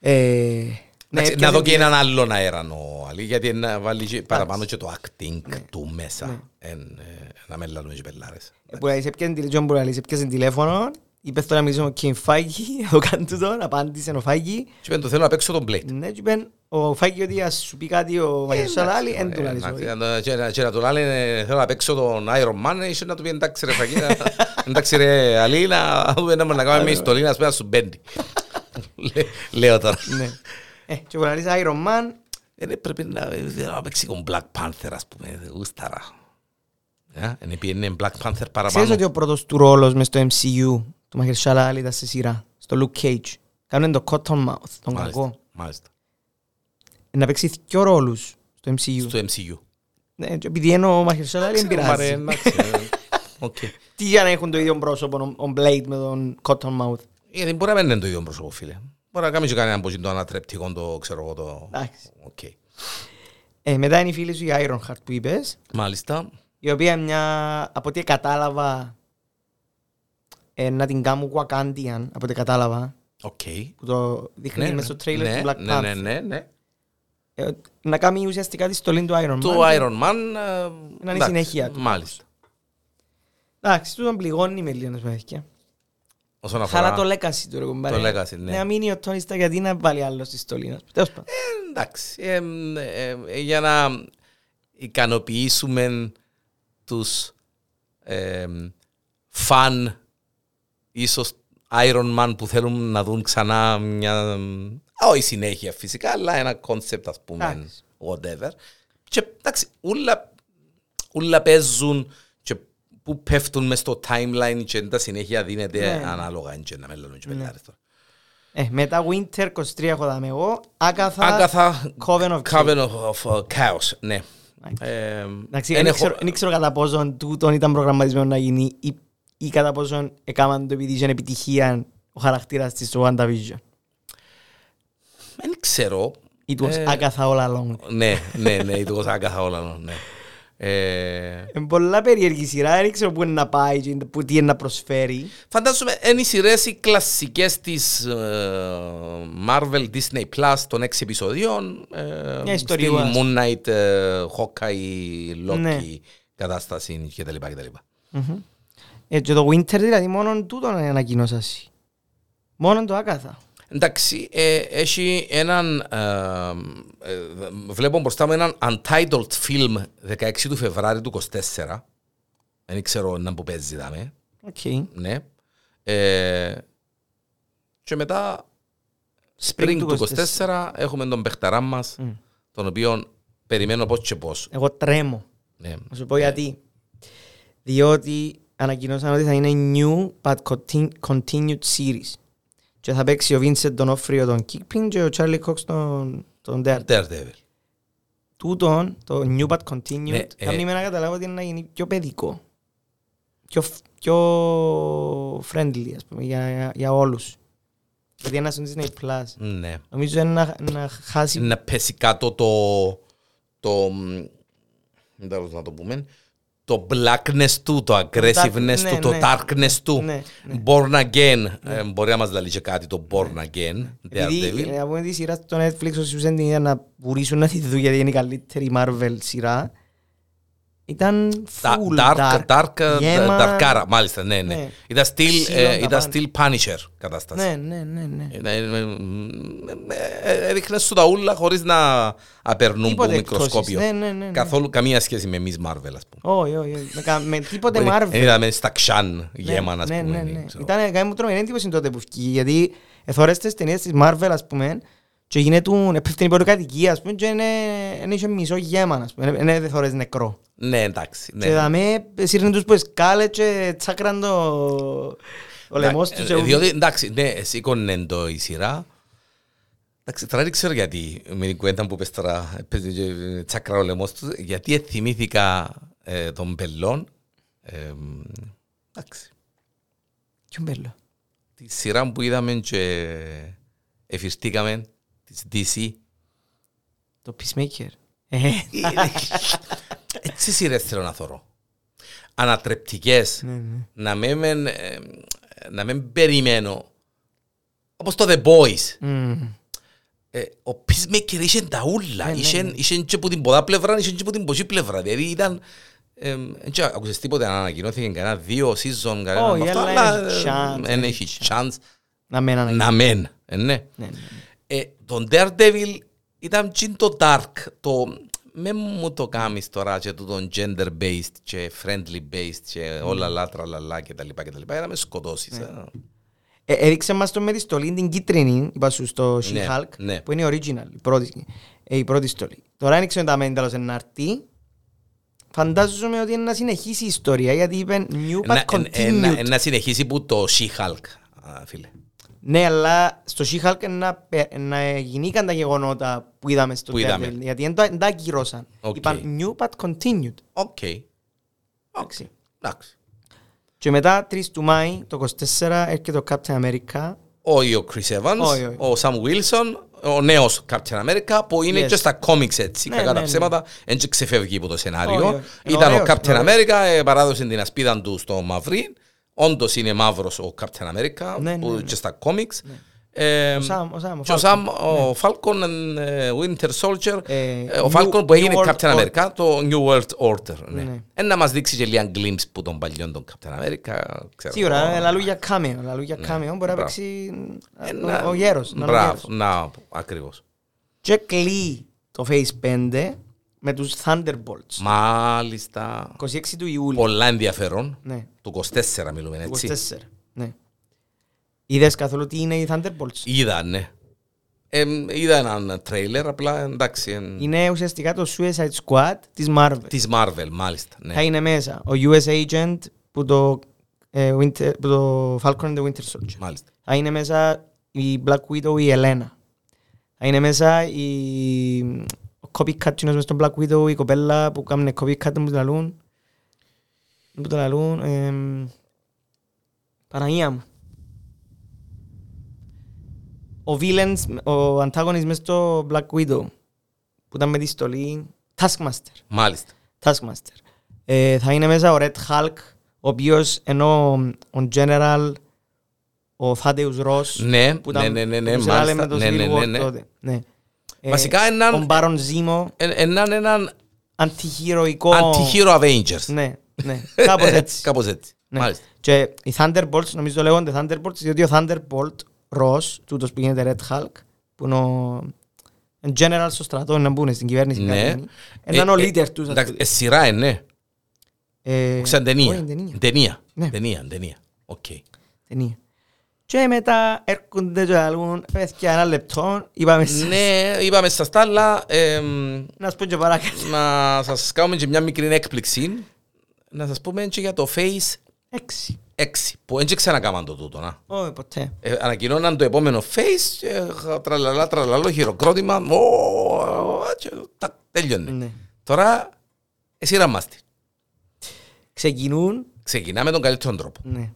Speaker 1: Ε, ναι,
Speaker 2: Εντάξει, να
Speaker 1: έπιασε
Speaker 2: δω και
Speaker 1: την-
Speaker 2: έναν άλλον αέραν ο Αλή, γιατί να βάλει και παραπάνω και το acting
Speaker 1: Ναι.
Speaker 2: του μέσα. Εν, ε, Να με λαλούν και πελάρες.
Speaker 1: Που λέει, σε πιάνε τηλε- John Burrell, σε πιάσε τηλέφωνο, είπε τώρα να μιλήσω με τον Φάγκη, το κάνει τούτο, απάντησε ο Φάγκη.
Speaker 2: Και είπαν, το θέλω να παίξω τον Blade.
Speaker 1: Ναι, και είπε ο Φάγκη ότι ας σου πει κάτι ο Mahershala Ali, εν του
Speaker 2: Ε,
Speaker 1: λαλείς
Speaker 2: εντάξει,
Speaker 1: όχι.
Speaker 2: να- και να- Και να του λένε θέλω να παίξω τον Iron Man, είσαι να του πει εντάξει ρε Φαγί, να- εντάξει ρε Αλή, να δούμε να να κάνουμε μια ιστολή να σπέρα σου μπέντι. Λέ- Λέω τώρα.
Speaker 1: Ναι. Ε, και που λαλείς Iron Man,
Speaker 2: Ε, ναι, Πρέπει να θέλω να παίξει τον Black Panther ας πούμε, γούσταρα. Ε, Είναι πήγαινε Black Panther
Speaker 1: ξέρεις
Speaker 2: παραπάνω.
Speaker 1: ότι ο πρώτος του ρόλος μες στο MCU του Mahershala Ali ήταν σε σειρά, στο Luke Cage. Κάνουν το Cottonmouth, τον
Speaker 2: Μάλιστα,
Speaker 1: κακό.
Speaker 2: μάλιστα.
Speaker 1: Ε, Να παίξει δυο ρόλους στο MCU.
Speaker 2: Στο MCU.
Speaker 1: Ναι, και επειδή είναι ο Mahershala Ali, δεν πειράζει.
Speaker 2: εντάξει, ε, οκ.
Speaker 1: Τι για να έχουν το ίδιο πρόσωπο, ο- ο Blade με τον Cottonmouth.
Speaker 2: Γιατί μπορεί να μην είναι το ίδιο πρόσωπο, φίλε. Μπορεί να κάνει και κανέναν από το ανατρεπτικό, το ξέρω εγώ το...
Speaker 1: Εντάξει.
Speaker 2: Οκ.
Speaker 1: Ε, μετά είναι η φίλη σου η Ironheart που είπες,
Speaker 2: Μάλιστα.
Speaker 1: η οποία είναι μια, από ό,τι κατάλαβα, ε, να την κάνουν Wakandian, από ό,τι κατάλαβα,
Speaker 2: Οκ.
Speaker 1: που το δείχνει
Speaker 2: Ναι,
Speaker 1: μέσα στο trailer
Speaker 2: ναι,
Speaker 1: του Black
Speaker 2: ναι,
Speaker 1: Panther.
Speaker 2: ναι, ναι, ναι.
Speaker 1: Ε, να κάνει ουσιαστικά τη στολή του Iron Man.
Speaker 2: Το Iron Man... ε,
Speaker 1: η
Speaker 2: εντάξει,
Speaker 1: συνέχεια του.
Speaker 2: Μάλιστα.
Speaker 1: Εντάξει, του τον πληγώνει με λίγες παιδιά.
Speaker 2: όσον αφορά...
Speaker 1: Χαλά το legacy του ρε κουμπάρε.
Speaker 2: Το legacy, ναι.
Speaker 1: Να μείνει ο Τόνι Σταρκ γιατί να βάλει άλλο στη στολή. να σου πει. Τέλος πάντων.
Speaker 2: Εντάξει, ε, ε, ε, για να ικανοποιήσουμε τους ε, φαν ίσως Iron Man που θέλουν να δουν ξανά μια, όχι συνέχεια φυσικά, αλλά ένα concept ας πούμε,
Speaker 1: Εντάξει.
Speaker 2: whatever. Και εντάξει, ούλα, ούλα παίζουν και που πέφτουν μες στο timeline και τα συνέχεια δίνεται
Speaker 1: Ναι.
Speaker 2: ανάλογα και να μιλάμε και πελάρες τώρα.
Speaker 1: Ε, μετά Winter 23 έχω δάμε εγώ. Άκαθα.
Speaker 2: Άγκαθα
Speaker 1: Coven of
Speaker 2: Coven of, of uh, Chaos, ναι. Ε,
Speaker 1: Εντάξει,
Speaker 2: εν
Speaker 1: δεν
Speaker 2: έχω-
Speaker 1: ξέρω, δεν ξέρω κατά πόσον τούτον ήταν προγραμματισμένο να γίνει ή, ή κατά πόσον έκαναν το επειδή είχε επιτυχία ο χαρακτήρας της στο WandaVision.
Speaker 2: Δεν ξέρω.
Speaker 1: It was
Speaker 2: Ε,
Speaker 1: άκαθα all along.
Speaker 2: Ναι, ναι, ναι, it was άγκαθα όλα, ναι. Ε,
Speaker 1: Είναι πολλά περίεργη σειρά, δεν ξέρω πού είναι να πάει και που τι είναι να προσφέρει.
Speaker 2: Φαντάζομαι είναι οι σειρές οι κλασικές της ε, Marvel Disney Plus των έξι επεισοδίων. ε,
Speaker 1: Μια ιστορία,
Speaker 2: στυλ
Speaker 1: ας.
Speaker 2: Moon Knight, ε, Hawkeye, Loki,
Speaker 1: Ναι.
Speaker 2: κατάσταση κτλ. κτλ.
Speaker 1: Ε, και το Winter δηλαδή μόνο τούτον ανακοινώσασαι. Μόνο το άκαθα.
Speaker 2: Εντάξει, ε, έχει έναν. ε, ε, βλέπω μπροστά μου έναν untitled film 16 του Φεβράρι του 24. Δεν ξέρω να που παίζει, δάμε.
Speaker 1: Οκ.
Speaker 2: Ναι. Ε, και μετά, spring του 24, έχουμε τον παιχταρά μας,
Speaker 1: Μμ.
Speaker 2: τον οποίο περιμένω πώς και πώς.
Speaker 1: Εγώ τρέμω.
Speaker 2: Ναι.
Speaker 1: Να σου πω γιατί. Διότι ανακοινώσαν ότι θα είναι new but contin- continued series. Και θα παίξει ο Vincent τον Όφριο τον Kingpin και ο Charlie Cox τον, τον Daredevil.
Speaker 2: Daredevil.
Speaker 1: Τούτον, το new but continued,
Speaker 2: Ναι, ε.
Speaker 1: κάνει με να καταλάβω ότι είναι να γίνει πιο παιδικό. Πιο, φ- πιο friendly, ας πούμε, για, για, για όλους. Γιατί είναι στο Disney Plus.
Speaker 2: Ναι.
Speaker 1: Νομίζω είναι να, να χάσει...
Speaker 2: Να πέσει κάτω το... το μ, δεν ξέρω πώς να το πούμε. Το blackness του, το aggressiveness
Speaker 1: ναι,
Speaker 2: του, το
Speaker 1: ναι.
Speaker 2: darkness του.
Speaker 1: Ναι, ναι.
Speaker 2: Born again. Ε, μπορεί να μας λέει και κάτι το born again.
Speaker 1: Επειδή
Speaker 2: Daredevil.
Speaker 1: ε, από τη σειρά στο Netflix όσοι δεν την είδαν να πουρήσουν να τη δουν γιατί είναι η καλύτερη Marvel σειρά ήταν
Speaker 2: Τα-
Speaker 1: full
Speaker 2: Dark, dark, ε,
Speaker 1: γέμα.
Speaker 2: darkάρα, μάλιστα, ναι, ναι.
Speaker 1: Ναι.
Speaker 2: Ήταν still,
Speaker 1: Ξύλο
Speaker 2: ε,
Speaker 1: τα
Speaker 2: ήταν
Speaker 1: πάντα.
Speaker 2: still Punisher κατάσταση.
Speaker 1: Ναι, ναι, ναι, ναι.
Speaker 2: Ε, ε, ε, ε, Έδειχνες σου τα ούλα χωρίς να απερνούν από
Speaker 1: Τίποτε
Speaker 2: μικροσκόπιο.
Speaker 1: εκτόσεις. Ναι, ναι, ναι, ναι.
Speaker 2: Καθόλου καμία σχέση με Miss Marvel, ας πούμε.
Speaker 1: Όχι, όχι, όχι. Με κα- Με τίποτε
Speaker 2: Δεν
Speaker 1: Marvel.
Speaker 2: είδαμε στα ξάν γέμα, ας
Speaker 1: ναι,
Speaker 2: πούμε.
Speaker 1: ναι, ναι.
Speaker 2: ξέρω.
Speaker 1: Ήταν κάνει μου τρομερή εντύπωση τότε που βγήκε, γιατί εθώρες τις ταινίες της Marvel, ας πούμε, και γίνεται επέφτει η πολυκατοικία, ας πούμε, και είναι, είναι είχε μισό γέμα, ας πούμε, είναι εθώρες νεκρό.
Speaker 2: Ναι, εντάξει. ναι.
Speaker 1: Και δαμε σύρνουν τους που εσκάλε και τσάκραν το... ο λαιμός τους.
Speaker 2: Ε, Διότι, εντάξει, ναι, σήκωνε το η σειρά. Εντάξει, τώρα δεν ξέρω γιατί, με την κουέντα που πες τώρα, έπαιζε και τσάκρα ο λαιμός τους, γιατί θυμήθηκα ε, τον Μπελόν. Ε, εντάξει,
Speaker 1: Ποιον μπέλο.
Speaker 2: τη σειρά που είδαμε και εφιστήκαμε, της DC.
Speaker 1: Το Peacemaker. Ε,
Speaker 2: Έτσι σειρές θέλω να θωρώ. Ανατρεπτικές,
Speaker 1: ναι, ναι.
Speaker 2: να μην, μεν, ε, να μην περιμένω, όπως το The Boys.
Speaker 1: Μμμ.
Speaker 2: Ε, ο Peacemaker είχε τα ούλα.
Speaker 1: Ναι, ναι,
Speaker 2: Είχε
Speaker 1: ναι.
Speaker 2: είχε και από την ποδά πλευρά, είχε και από την ποσή πλευρά. Δηλαδή ήταν... ε, Δεν ξέρω, άκουσες τίποτε να ανακοινώθηκε κανένα δύο season, κανένα
Speaker 1: Όχι,
Speaker 2: από αυτά,
Speaker 1: αλλά
Speaker 2: αλλά
Speaker 1: έχει
Speaker 2: ε,
Speaker 1: chance,
Speaker 2: δεν
Speaker 1: έχει
Speaker 2: έχει chance
Speaker 1: Να μέναν εκεί.
Speaker 2: να μεν. ε, Ναι.
Speaker 1: Ναι, ναι, ναι.
Speaker 2: Ε, Τον Daredevil ήταν και το dark, το... Με μου το κάνεις τώρα και το τον gender based και friendly based και όλα λάτρα λαλά και τα λοιπά και τα λοιπά. Για να με σκοτώσεις.
Speaker 1: Ναι.
Speaker 2: ε.
Speaker 1: Ε, Έδειξε μας το με τη στολή την κίτρινη, είπα σου στο
Speaker 2: Ναι,
Speaker 1: She-Hulk,
Speaker 2: ναι.
Speaker 1: που είναι original, η πρώτη, ε, η πρώτη στολή. Τώρα δεν ξέρω αν τα να έρθει. Φαντάζομαι ότι είναι να συνεχίσει η ιστορία, γιατί είπε new but
Speaker 2: Να- ε, ε, να-
Speaker 1: continued.
Speaker 2: Να συνεχίσει που το She-Hulk, α, φίλε.
Speaker 1: Ναι, αλλά στο She-Hulk να, πε- να γινήκαν τα γεγονότα που είδαμε στο
Speaker 2: Που είδαμε.
Speaker 1: Daredevil, γιατί δεν τα- δεν τα ακυρώσαν.
Speaker 2: Οκ.
Speaker 1: Είπαν new but continued.
Speaker 2: OK.
Speaker 1: Εντάξει.
Speaker 2: Εντάξει.
Speaker 1: Και μετά 3 του Μάη, το 24, έρχεται το Captain America.
Speaker 2: Όχι ο Chris Evans,
Speaker 1: Όχι, όχι.
Speaker 2: ο Sam Wilson, ο νέος Captain America που είναι
Speaker 1: Yes.
Speaker 2: και στα comics έτσι,
Speaker 1: Ναι,
Speaker 2: κακά
Speaker 1: ναι,
Speaker 2: τα
Speaker 1: ναι.
Speaker 2: ψέματα, δεν και ξεφεύγει από το
Speaker 1: Όχι,
Speaker 2: σενάριο.
Speaker 1: όχι.
Speaker 2: Ήταν ο
Speaker 1: Ωραίος,
Speaker 2: Captain
Speaker 1: ωραίος.
Speaker 2: America, ε, παράδοσε την ασπίδα του στο Μαυρί, όντως είναι μαύρος ο Captain America
Speaker 1: Ναι,
Speaker 2: που
Speaker 1: ναι, ναι.
Speaker 2: και στα comics. Ε,
Speaker 1: Ο Σαμ, ο Σαμ, ο
Speaker 2: και ο
Speaker 1: Falcon.
Speaker 2: Σαμ, ο Falcon ε, Winter Soldier,
Speaker 1: Ε,
Speaker 2: ε, ο
Speaker 1: New-
Speaker 2: Falcon που έγινε
Speaker 1: New World
Speaker 2: Captain
Speaker 1: Order.
Speaker 2: America, το New World Order. Ναι.
Speaker 1: Ναι.
Speaker 2: Ε, να μας δείξει και λίγα glimpse που τον παλιόν τον Captain America. ξέρω
Speaker 1: Σίγουρα,
Speaker 2: εγώ.
Speaker 1: ε, λαλού για κάμεο. Λαλού για κάμεο μπορεί να
Speaker 2: μπράβο.
Speaker 1: παίξει
Speaker 2: Ε,
Speaker 1: ε,
Speaker 2: να-
Speaker 1: ο- ο γέρος. να είναι ο γέρος.
Speaker 2: Μπράβο, να, ακριβώς.
Speaker 1: Και κλεί το Phase 5 με τους Thunderbolts.
Speaker 2: Μάλιστα.
Speaker 1: 26 του Ιούλη.
Speaker 2: Πολλά ενδιαφέρον.
Speaker 1: Ναι,
Speaker 2: Του 24 μιλούμε
Speaker 1: του
Speaker 2: έτσι.
Speaker 1: 24. Ναι. Είδες καθόλου τι είναι οι Thunderbolts;
Speaker 2: Είδα, ναι. Ε, είδα έναν τρέιλερ, απλά εντάξει. εν-
Speaker 1: Είναι ουσιαστικά το Suicide Squad της Marvel.
Speaker 2: Της Marvel, μάλιστα. Ναι.
Speaker 1: Θα είναι μέσα ο US Agent που το, ε, Winter, που το Falcon and the Winter Soldier.
Speaker 2: Μάλιστα.
Speaker 1: Θα είναι μέσα η Black Widow η Ελένα. Θα είναι μέσα η ο copycat κοινός μες στον Black Widow, η κοπέλα που κάνουν copycat που το λαλούν. Που το λαλούν. εμ, Παναγία μου. Ο villains, ο antagonist μες στο Black Widow που ήταν με τη στολή Taskmaster.
Speaker 2: Μάλιστα.
Speaker 1: Taskmaster. Ε, θα είναι μέσα ο Red Hulk, ο οποίος ενώ ο General, ο Thaddeus Ross,
Speaker 2: Ναι,
Speaker 1: που
Speaker 2: ναι,
Speaker 1: ήταν-
Speaker 2: ναι, ναι, ναι,
Speaker 1: που ξέραμε
Speaker 2: μάλιστα.
Speaker 1: με το
Speaker 2: Ναι, ναι,
Speaker 1: Civil
Speaker 2: ναι,
Speaker 1: War
Speaker 2: ναι.
Speaker 1: τότε. Ναι. Ε,
Speaker 2: Βασικά έναν-
Speaker 1: Ο Baron Zemo,
Speaker 2: Ε, Έναν έναν
Speaker 1: αντιχειροϊκό...
Speaker 2: anti-hero Avengers.
Speaker 1: Ναι, ναι, κάπως έτσι.
Speaker 2: Κάπως έτσι.
Speaker 1: Ναι.
Speaker 2: Μάλιστα.
Speaker 1: Και οι Thunderbolts, νομίζω λέγονται Thunderbolts, διότι ο Thunderbolt Ross, τούτος που γίνεται Red Hulk, που είναι ο ο general στο στρατό, να μπουν στην κυβέρνηση.
Speaker 2: Ναι.
Speaker 1: κάτι, Έναν ο
Speaker 2: Ε, ε,
Speaker 1: leader τους. ας
Speaker 2: Εντάξει,
Speaker 1: πούμε.
Speaker 2: ε, σειρά, ε, ναι.
Speaker 1: Ε,
Speaker 2: Σαν ταινία.
Speaker 1: όχι, ταινία.
Speaker 2: Ταινία.
Speaker 1: Ναι.
Speaker 2: Ταινία, ταινία. Οκ.
Speaker 1: ταινία. Και μετά έρχονται και άλλουν, παιδιά ένα λεπτό, είπαμε σε-
Speaker 2: Ναι, είπαμε στα στάλα, εμ,
Speaker 1: να σου πω και παρακάτω.
Speaker 2: να σας κάνουμε και μια μικρή έκπληξη. Να σας πούμε και για το Face
Speaker 1: Έξι.
Speaker 2: 6, που δεν ξανακάμαν το τούτο, να.
Speaker 1: Όχι ποτέ.
Speaker 2: Ε, ανακοινώναν το επόμενο face, και, τραλαλά, τραλαλό, χειροκρότημα, ο, και, τα, τέλειωνε.
Speaker 1: Ναι.
Speaker 2: Τώρα, εσύ ραμάστε.
Speaker 1: Ξεκινούν,
Speaker 2: Ξεκινάμε τον καλύτερο τρόπο.
Speaker 1: ναι.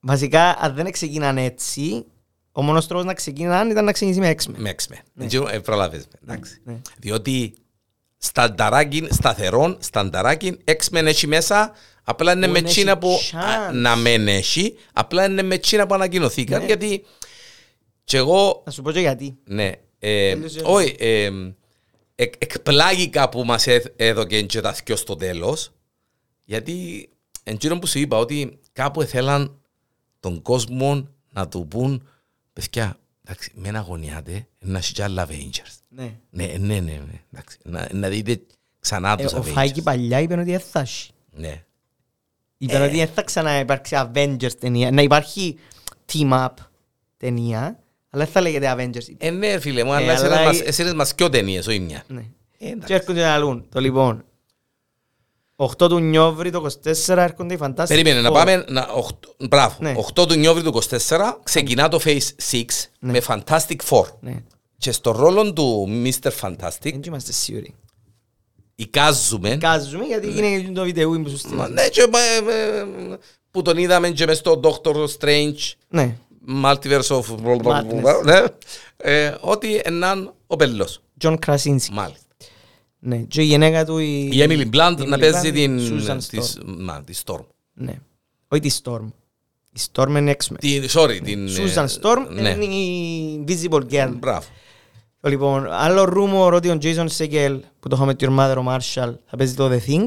Speaker 1: Βασικά, αν δεν ξεκινάν έτσι, ο μόνος τρόπος να ξεκινάν ήταν να ξεκινήσει με X-Men.
Speaker 2: Με X-Men. Ε, προλάβες με, εντάξει.
Speaker 1: Ναι.
Speaker 2: Διότι στανταράκιν, σταθερόν, στανταράκιν, X-Men έχει μέσα, απλά είναι
Speaker 1: Που
Speaker 2: με
Speaker 1: εν
Speaker 2: τσίνα
Speaker 1: έχει
Speaker 2: που
Speaker 1: chance.
Speaker 2: α, να μεν έχει, απλά είναι με τσίνα που ανακοινωθήκαν,
Speaker 1: Ναι.
Speaker 2: γιατί και εγώ
Speaker 1: Να σου πω και γιατί.
Speaker 2: Ναι. Ε,
Speaker 1: Τέλειωσε.
Speaker 2: όχι, ε, εκ, εκπλάγηκα που μας έδ- έδωκε και τα θκιο στο τέλος, γιατί εντζήνω που σου είπα ότι κάπου ήθελαν τον κόσμο να του πούν παιδιά, εντάξει, μην αγωνιάτε, να έχει κι άλλα Avengers.
Speaker 1: Ναι.
Speaker 2: Ναι, ναι, ναι, ναι, εντάξει, να, να δείτε ξανά
Speaker 1: Ε,
Speaker 2: τους
Speaker 1: ο
Speaker 2: Avengers.
Speaker 1: Φάικη παλιά είπε ότι δεν θα έχει.
Speaker 2: Ναι.
Speaker 1: Είπε ότι δεν θα ξαναυπάρξει Avengers ταινία. Να υπάρχει team-up ταινία, αλλά δεν θα λέγεται Avengers.
Speaker 2: Ε, ναι, φίλε μου,
Speaker 1: Ε,
Speaker 2: αλλά
Speaker 1: αλλά
Speaker 2: εσένες μας-
Speaker 1: η-
Speaker 2: εσένες μας πιο ταινίες, όχι μια.
Speaker 1: Ναι.
Speaker 2: Ε, εντάξει.
Speaker 1: Και έρχονται να λούν. Το λοιπόν. 8 του Νιόβρη το 24 έρχονται οι Fantastic
Speaker 2: Περίμενε να
Speaker 1: Four.
Speaker 2: πάμε. Να, οχτώ- μπράβο.
Speaker 1: Ναι.
Speaker 2: 8 του Νιόβρη του 24 ξεκινά το Phase 6 με Fantastic Four.
Speaker 1: Ναι.
Speaker 2: Και στο ρόλο του Mr. Fantastic
Speaker 1: Δεν είμαστε σίγουροι.
Speaker 2: εικάζουμε.
Speaker 1: Κάζουμε γιατί είναι και το βίντεο που σου
Speaker 2: Μα,
Speaker 1: στείλα.
Speaker 2: Ναι, και, ε, ε, που τον είδαμε και μες στο Doctor Strange
Speaker 1: Ναι.
Speaker 2: Multiverse of
Speaker 1: Madness.
Speaker 2: ναι, ε, ότι έναν ο πελός.
Speaker 1: John Krasinski.
Speaker 2: Μάλιστα.
Speaker 1: Ναι. Και η γυναίκα του η...
Speaker 2: Η Emily Blunt
Speaker 1: η
Speaker 2: να
Speaker 1: Emily
Speaker 2: παίζει
Speaker 1: Blunt,
Speaker 2: την
Speaker 1: Susan
Speaker 2: της-
Speaker 1: Storm.
Speaker 2: μα, τη Storm.
Speaker 1: Ναι. Όχι τη Storm. Η Storm είναι X-Men.
Speaker 2: Την, sorry, την...
Speaker 1: Susan
Speaker 2: ε,
Speaker 1: Storm
Speaker 2: ναι.
Speaker 1: είναι η Visible Girl.
Speaker 2: Μπράβο.
Speaker 1: Λοιπόν, άλλο rumor ότι ο Jason Segel που το είχαμε τη Your Mother, ο Marshall, θα παίζει το The Thing.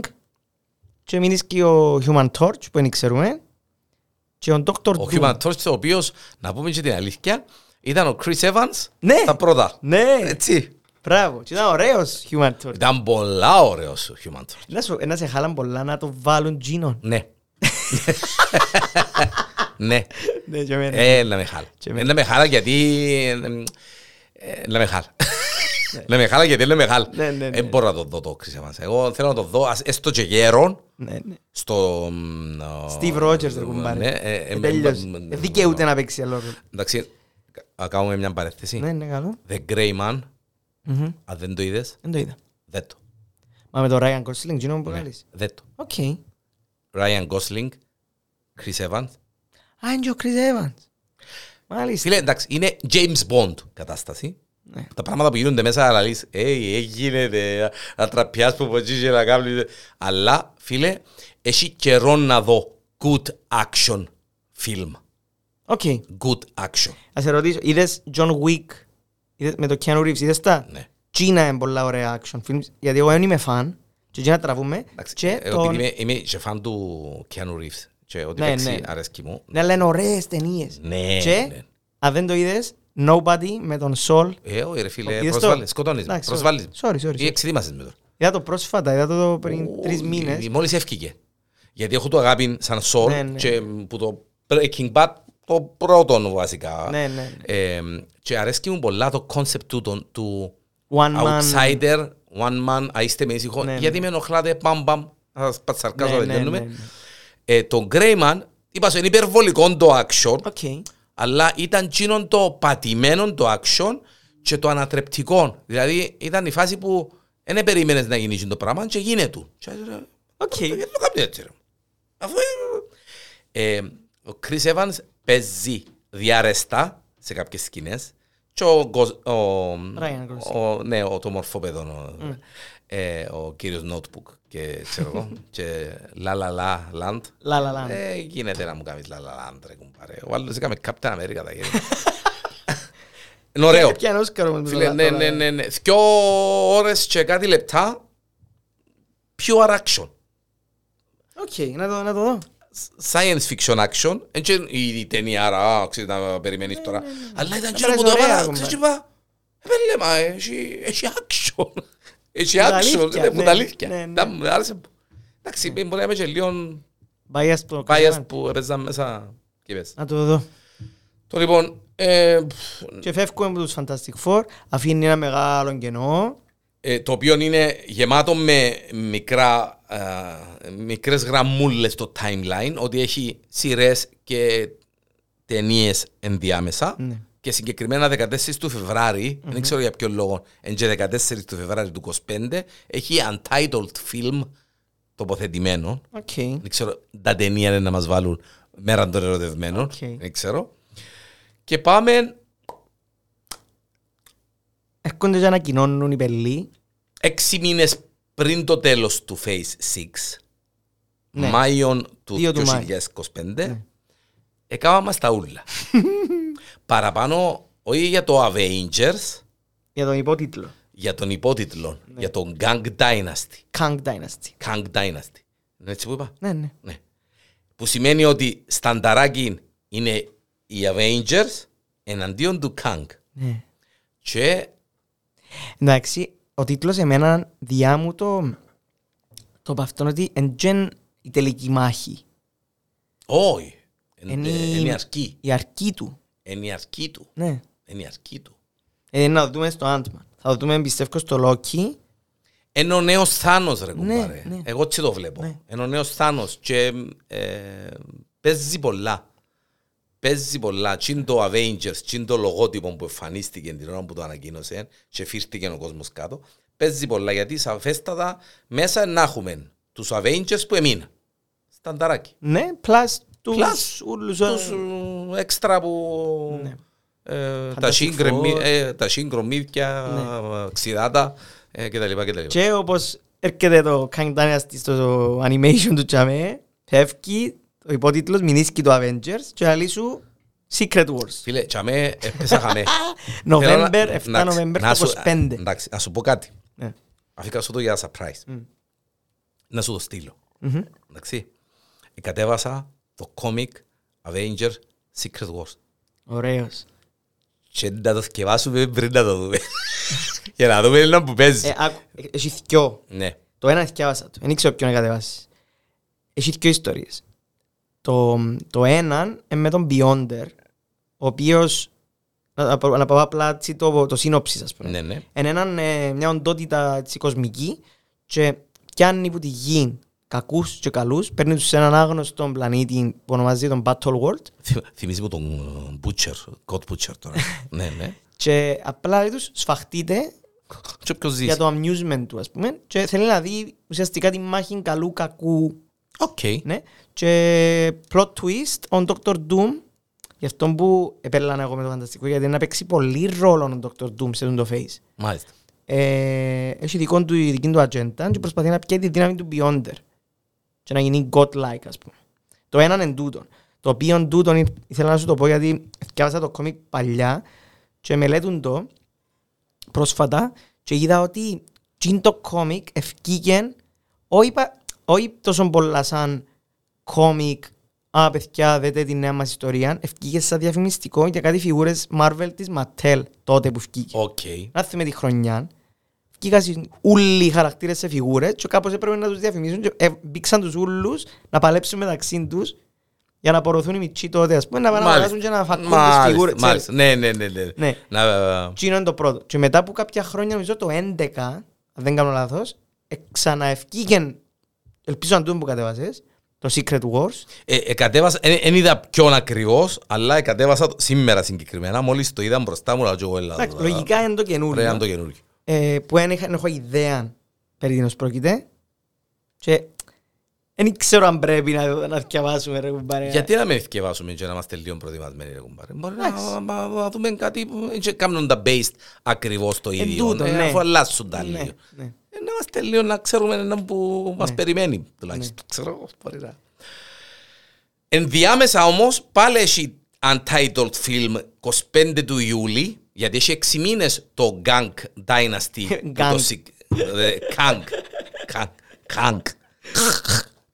Speaker 1: Και μείνει και ο Human Torch που δεν ξέρουμε. Και ο Dr.
Speaker 2: Ο
Speaker 1: Doom.
Speaker 2: Human Torch, ο οποίος, να πούμε και την αλήθεια, ήταν ο Chris Evans
Speaker 1: Ναι.
Speaker 2: στα πρώτα.
Speaker 1: Ναι,
Speaker 2: Έτσι.
Speaker 1: Μπράβο. Και ήταν ωραίος Human Torch.
Speaker 2: Ήταν πολλά ωραίος ο Human Torch.
Speaker 1: Να σου- Να σε χάλαν πολλά να το βάλουν Gino.
Speaker 2: Ναι. ναι.
Speaker 1: Ναι, και εμένα.
Speaker 2: Ε, να με χάλα.
Speaker 1: Και
Speaker 2: Ε,
Speaker 1: εμένα.
Speaker 2: Να με χάλα γιατί... ε, Να με χάλα. Να με χάλα γιατί είναι μεγάλο.
Speaker 1: Ναι, ναι, ναι.
Speaker 2: Δεν μπορώ να το δω το Chris Evans. Εγώ θέλω να το δω, ας- έστω και γέρον,
Speaker 1: Ναι, ναι.
Speaker 2: στο... μ, ο-
Speaker 1: Steve Rogers δεν κουμπάρει.
Speaker 2: Ναι, ε, ε,
Speaker 1: Ε, τέλειωσε.
Speaker 2: μ, μ,
Speaker 1: Ε, Δικαιούται να παίξει άλλο ρόλο.
Speaker 2: Εντάξει, να κάνουμε μια παρέθεση.
Speaker 1: Ναι, είναι καλό.
Speaker 2: The Grey Man,
Speaker 1: Μμμ.
Speaker 2: αν δεν το είδες,
Speaker 1: Δεν το είδα.
Speaker 2: δεν το.
Speaker 1: Μα με το Ryan Gosling, Gino που
Speaker 2: Ναι,
Speaker 1: κάνεις.
Speaker 2: Δεν το.
Speaker 1: Οκ.
Speaker 2: Ryan Gosling, Chris Evans.
Speaker 1: Α, είναι και ο Chris Evans. Μάλιστα.
Speaker 2: Φίλε, εντάξει, είναι James Bond κατάσταση.
Speaker 1: Ναι.
Speaker 2: Τα πράγματα που γίνονται μέσα, αλλά λες, «Ει, έγινε, να τραπιάς που ποτζείς και να κάνεις». Αλλά, φίλε, έχει καιρό να δω good action film.
Speaker 1: OK.
Speaker 2: Good action.
Speaker 1: Ας σε ρωτήσω, είδες John Wick; είδες, με το Keanu Reeves, είδες τα.
Speaker 2: Ναι.
Speaker 1: Τζίνα είναι πολλά ωραία action films, γιατί εγώ δεν είμαι φαν και Τζίνα τραβούμε
Speaker 2: Εντάξει,
Speaker 1: και
Speaker 2: εγώ
Speaker 1: τον...
Speaker 2: επειδή είμαι, είμαι και φαν του Keanu Reeves και ό,τι
Speaker 1: Ναι,
Speaker 2: παίξει
Speaker 1: ναι.
Speaker 2: αρέσκει μου.
Speaker 1: Ναι, αλλά είναι ωραίες ταινίες.
Speaker 2: Ναι,
Speaker 1: Και,
Speaker 2: ναι.
Speaker 1: αν δεν το είδες, Nobody με τον Sol.
Speaker 2: Ε, όχι ρε φίλε,
Speaker 1: Είδες το;
Speaker 2: προσβάλλεις, σκοτώνεις με,
Speaker 1: Εντάξει, sorry.
Speaker 2: προσβάλλεις. με.
Speaker 1: Sorry, sorry,
Speaker 2: Ή
Speaker 1: sorry.
Speaker 2: εξειδήμασες με τώρα.
Speaker 1: Είδα το πρόσφατα, είδα το πριν
Speaker 2: Ου,
Speaker 1: τρεις
Speaker 2: ε,
Speaker 1: μήνες.
Speaker 2: Μόλις έφυγε. Γιατί έχω το αγάπη σαν σόλ
Speaker 1: Ναι, ναι.
Speaker 2: και που το Breaking Bad το πρώτο βασικά.
Speaker 1: Ναι, ναι.
Speaker 2: Ε, και αρέσκει μου πολλά το concept του, του, του
Speaker 1: One man.
Speaker 2: outsider, one man, α είστε με ήσυχο.
Speaker 1: Ναι, ναι.
Speaker 2: Γιατί με ενοχλάτε, παμ παμ, θα σας πατσαρκάσω,
Speaker 1: Ναι,
Speaker 2: δεν
Speaker 1: ναι,
Speaker 2: τελειώνουμε.
Speaker 1: ναι, ναι.
Speaker 2: Ε, το Greyman, είπα σου, είναι υπερβολικό το action,
Speaker 1: Οκ.
Speaker 2: αλλά ήταν τσίνον το πατημένο το action και το ανατρεπτικό. Δηλαδή ήταν η φάση που δεν περίμενες να γίνεις το πράγμα και γίνεται του. Και, ε,
Speaker 1: Οκ.
Speaker 2: γιατί το κάνεις έτσι ρε. Αφού ε, ε, ο Chris Evans παίζει διαρεστά σε κάποιες σκηνές και ο, Gos- ο,
Speaker 1: Ryan Gosling.
Speaker 2: ο, ναι, ο, το μορφόπεδο, ο, ε, ο κύριος Notebook και ξέρω εγώ και La La La Land.
Speaker 1: La La Land.
Speaker 2: Ε, γίνεται να μου κάνεις La La Land ρε κουμπάρε. Ο άλλος έκαμε Captain America τα γέρια. Είναι ωραίο.
Speaker 1: Έπιανε Όσκαρ όμως με το
Speaker 2: Φίλε,
Speaker 1: La-
Speaker 2: ναι,
Speaker 1: το La
Speaker 2: ναι,
Speaker 1: Land.
Speaker 2: ναι, ναι. Δυο ώρες και κάτι λεπτά pure action.
Speaker 1: Οκ, να το να το δω.
Speaker 2: Science fiction action. Εν και η ταινία, άρα, ξέρεις να περιμένεις τώρα. Αλλά ήταν και
Speaker 1: Απλά
Speaker 2: που
Speaker 1: είναι
Speaker 2: το
Speaker 1: ωραία,
Speaker 2: έβαλα,
Speaker 1: κομπάρε.
Speaker 2: ξέρεις τι είπα. «Επέλε, μα, έχει έχει action. Έχει
Speaker 1: τα
Speaker 2: action,
Speaker 1: αλήθεια,
Speaker 2: είναι που
Speaker 1: ναι,
Speaker 2: τα αλήθεια.
Speaker 1: ναι, ναι.
Speaker 2: Τα- μου άρεσε που- Εντάξει, μπορεί να είμαι και λίγο
Speaker 1: Bias το
Speaker 2: biased
Speaker 1: κανάλι.
Speaker 2: που έπαιζαν μέσα και πες.
Speaker 1: Να το δω.
Speaker 2: Το λοιπόν, ε, πφ,
Speaker 1: Και φεύγουμε από τους Fantastic Four, αφήνει ένα μεγάλο κενό.
Speaker 2: ε, το οποίο είναι γεμάτο με μικρά, α, μικρές γραμμούλες στο timeline, ότι έχει σειρές και ταινίες ενδιάμεσα
Speaker 1: Ναι.
Speaker 2: και συγκεκριμένα 14 του φεβραρη δεν ξέρω για ποιο λόγο, εν και 14 του Φεβράρι του 25, έχει untitled film τοποθετημένο.
Speaker 1: Οκ.
Speaker 2: Δεν ξέρω, τα ταινία είναι να μας βάλουν μέρα των ερωτευμένων.
Speaker 1: Οκ.
Speaker 2: Δεν ξέρω. Και πάμε
Speaker 1: Έρχονται και ανακοινώνουν οι πελοί.
Speaker 2: έξι μήνες πριν το τέλος του Phase 6,
Speaker 1: Ναι.
Speaker 2: Μάιον του
Speaker 1: Δύο του
Speaker 2: 2025, έκανα μας τα ούλα. Παραπάνω, όχι για το Avengers,
Speaker 1: Για τον υπότιτλο.
Speaker 2: για τον υπότιτλο,
Speaker 1: Ναι.
Speaker 2: για τον Gang Dynasty.
Speaker 1: Kang Dynasty.
Speaker 2: Gang Dynasty. Είναι έτσι που είπα.
Speaker 1: Ναι, ναι.
Speaker 2: Ναι. Που σημαίνει ότι στανταράκι είναι οι Avengers εναντίον του Kang.
Speaker 1: ναι.
Speaker 2: Και
Speaker 1: Εντάξει, ο τίτλος εμένα διά μου το... Το παυτόν ότι εν τζεν η τελική μάχη.
Speaker 2: όχι,
Speaker 1: Είναι
Speaker 2: είναι
Speaker 1: η-
Speaker 2: η αρκή.
Speaker 1: Η αρκή του.
Speaker 2: Είναι η αρκή του.
Speaker 1: Ναι.
Speaker 2: Είναι η αρκή του.
Speaker 1: Ε, να το δούμε στο Ant-Man. Θα το δούμε πιστεύω στο Loki.
Speaker 2: Είναι ο νέος Θάνος ρε
Speaker 1: Ναι,
Speaker 2: κουμπάρε.
Speaker 1: ναι.
Speaker 2: Εγώ έτσι το βλέπω.
Speaker 1: Ναι.
Speaker 2: Είναι ο νέος Θάνος και ε, παίζει πολλά. Παίζει πολλά. Τι είναι το Avengers, τι είναι το λογότυπο που εμφανίστηκε την ώρα που το ανακοίνωσε και φύρτηκε ο κόσμος κάτω. Παίζει πολλά γιατί σαφέστατα μέσα να έχουμε τους Avengers που εμείνα. Στανταράκι.
Speaker 1: Ναι, plus τους
Speaker 2: Plus
Speaker 1: ούλους...
Speaker 2: Τους
Speaker 1: ε,
Speaker 2: ε, έξτρα που...
Speaker 1: Ναι.
Speaker 2: ε, τα
Speaker 1: Fantastic
Speaker 2: σύγκρεμμύ-
Speaker 1: Four.
Speaker 2: ε, τα σύγκρομίδια, ξηδάτα ε, κτλ. κτλ.
Speaker 1: Και όπως έρχεται το Kang Dynasty στο animation του Τσαμέ, φεύγει ο υπότιτλος μηνίσκει το Avengers και λέει σου Secret Wars.
Speaker 2: Φίλε, τσαμέ, έπεσα χαμέ.
Speaker 1: November,
Speaker 2: Θέλω να-
Speaker 1: 7
Speaker 2: εντάξει,
Speaker 1: November
Speaker 2: να
Speaker 1: το
Speaker 2: σου-
Speaker 1: 25.
Speaker 2: Εντάξει, να σου πω κάτι.
Speaker 1: Ναι.
Speaker 2: Αφήκα σου το για surprise.
Speaker 1: Μμ.
Speaker 2: Να σου το στείλω.
Speaker 1: Μμμ.
Speaker 2: Εντάξει. Κατέβασα το comic Avengers Secret Wars.
Speaker 1: Ωραίος.
Speaker 2: Και να το σκευάσουμε πριν να το δούμε. Για να δούμε ένα που παίζεις.
Speaker 1: Ε, άκου, ε, Έχει δυο.
Speaker 2: Ναι.
Speaker 1: Το ένα θυκιάβασα το. Δεν ήξερα ποιον να κατεβάσει. Έχει δυο ιστορίες. Το, το ένα είναι με τον Beyonder, ο οποίος να, να, να πάω απλά έτσι το, το σύνοψη, ας πούμε.
Speaker 2: Ναι, ναι.
Speaker 1: Είναι έναν, ε, μια οντότητα έτσι, κοσμική και πιάνει που τη γη κακούς και καλούς, παίρνει τους σε έναν άγνωστο πλανήτη που ονομάζεται τον Battle World
Speaker 2: Θυμ- Θυμίζει μου τον ε, Butcher, God Butcher τώρα. Ναι, ναι.
Speaker 1: και απλά λέει τους σφαχτείτε
Speaker 2: Και ποιος
Speaker 1: για
Speaker 2: ζήσει.
Speaker 1: το amusement του, ας πούμε, και θέλει να δει ουσιαστικά τη μάχη καλού-κακού
Speaker 2: Οκ.
Speaker 1: Ναι. Και plot twist, ο Dr. Doom, γι' αυτό που επέλανα εγώ με το φανταστικό, γιατί να παίξει πολύ ρόλο ο Dr. Doom σε αυτό το phase.
Speaker 2: Μάλιστα.
Speaker 1: Ε, έχει δικό του, η δική του ατζέντα και προσπαθεί να πιέσει τη δύναμη του Beyonder και να γίνει godlike, ας πούμε. Το ένα είναι τούτο. Το οποίο τούτον ή- ήθελα να σου το πω γιατί διάβασα το κόμικ παλιά και μελέτουν το πρόσφατα και είδα ότι τι το κόμικ ευκήκε όχι, πα- όχι τόσο πολλά σαν κόμικ «Α, παιδιά, δείτε την νέα μας ιστορία», ευκήκε σαν διαφημιστικό για κάτι φιγούρες Marvel της Mattel τότε που ευκήκε.
Speaker 2: Οκ.
Speaker 1: Να θυμάμαι τη χρονιά. Βγήκαν όλοι οι χαρακτήρες σε φιγούρες και κάπως έπρεπε να τους διαφημίσουν και ε, μπήξαν τους ούλους να παλέψουν μεταξύ τους για να απορροθούν οι μητσοί τότε, ας πούμε, να πάνε να
Speaker 2: Μάλιστα.
Speaker 1: αγοράσουν και να φακούν τις
Speaker 2: Μάλιστα,
Speaker 1: φιγούρες. ξέρεις.
Speaker 2: Μάλιστα. Ναι, ναι, ναι. ναι.
Speaker 1: Ναι.
Speaker 2: Να,
Speaker 1: Τι είναι το πρώτο. Και μετά από κάποια χρόνια, νομίζω το 11, αν δεν κάνω λάθος, ε, ξαναευκήκε, ελπίζω να τούτο που κατέβασες, το Secret Wars.
Speaker 2: Ε, ε, κατέβασα, δεν είδα ποιον ακριβώς, αλλά ε, κατέβασα το, σήμερα συγκεκριμένα, μόλις το είδα μπροστά μου, λέω και εγώ έλα.
Speaker 1: Εντάξει,
Speaker 2: τώρα.
Speaker 1: λογικά είναι το
Speaker 2: Πρέπει να είναι
Speaker 1: καινούριο.
Speaker 2: το καινούργιο.
Speaker 1: ε, που δεν είχα- δεν έχω ιδέα περί τίνος πρόκειται. Και δεν ξέρω αν πρέπει να, να διαβάσουμε ρε κουμπάρε.
Speaker 2: Γιατί να μην ευκαιβάσουμε και να είμαστε λίγο προετοιμασμένοι, ρε κουμπάρε. Μπορεί να,
Speaker 1: Εντάξει.
Speaker 2: να- να δούμε κάτι που δεν κάνουν τα based ακριβώς το ίδιο,
Speaker 1: τούτο,
Speaker 2: ε,
Speaker 1: ναι.
Speaker 2: αφού αλλάσουν τα
Speaker 1: Ναι,
Speaker 2: λίγο.
Speaker 1: ναι.
Speaker 2: Ε, Να είμαστε λίγο να ξέρουμε έναν που μας
Speaker 1: Ναι.
Speaker 2: περιμένει, τουλάχιστον. Ξέρω εγώ, μπορεί να. Ενδιάμεσα όμως, πάλι έχει untitled film 25 του Ιούλη, γιατί έχει 6 μήνες το Gang Dynasty. που το
Speaker 1: Gang.
Speaker 2: σι- ε, Kang. Kang. Kang.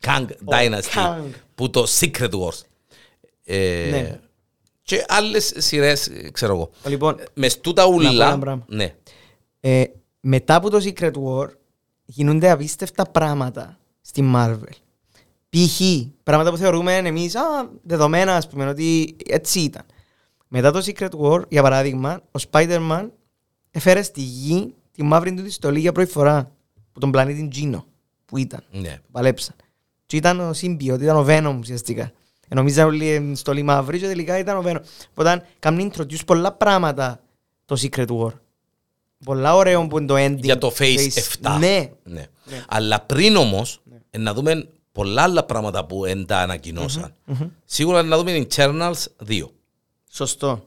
Speaker 2: Kang Dynasty.
Speaker 1: Kang.
Speaker 2: Που το Secret Wars. Ε,
Speaker 1: Ναι.
Speaker 2: Και άλλες σειρές, ε, ξέρω εγώ.
Speaker 1: Λοιπόν,
Speaker 2: Μες στούτα
Speaker 1: πω ένα
Speaker 2: ούλα,
Speaker 1: πράγμα.
Speaker 2: ναι.
Speaker 1: Ε, μετά από το Secret War γίνονται απίστευτα πράγματα στη Marvel. Π.χ. πράγματα που θεωρούμε εμείς α, δεδομένα, ας πούμε, ότι έτσι ήταν. Μετά το Secret War, για παράδειγμα, ο Spider-Man έφερε στη γη τη μαύρη του τη στολή για πρώτη φορά που τον πλανήτη Gino που ήταν.
Speaker 2: ναι.
Speaker 1: που παλέψαν. Και ήταν ο Symbiote, ήταν ο Venom ουσιαστικά. Ε, Νομίζαν όλοι ε, στολή μαύρη και τελικά ήταν ο Venom. Οπότε κάνουν introduce πολλά πράγματα το Secret War. Πολλά ωραίο που είναι το ending.
Speaker 2: Για το Phase 7.
Speaker 1: Ναι.
Speaker 2: Ναι. Αλλά πριν όμως, να δούμε πολλά άλλα πράγματα που δεν τα ανακοινώσαν. Σίγουρα να δούμε Internals 2.
Speaker 1: Σωστό.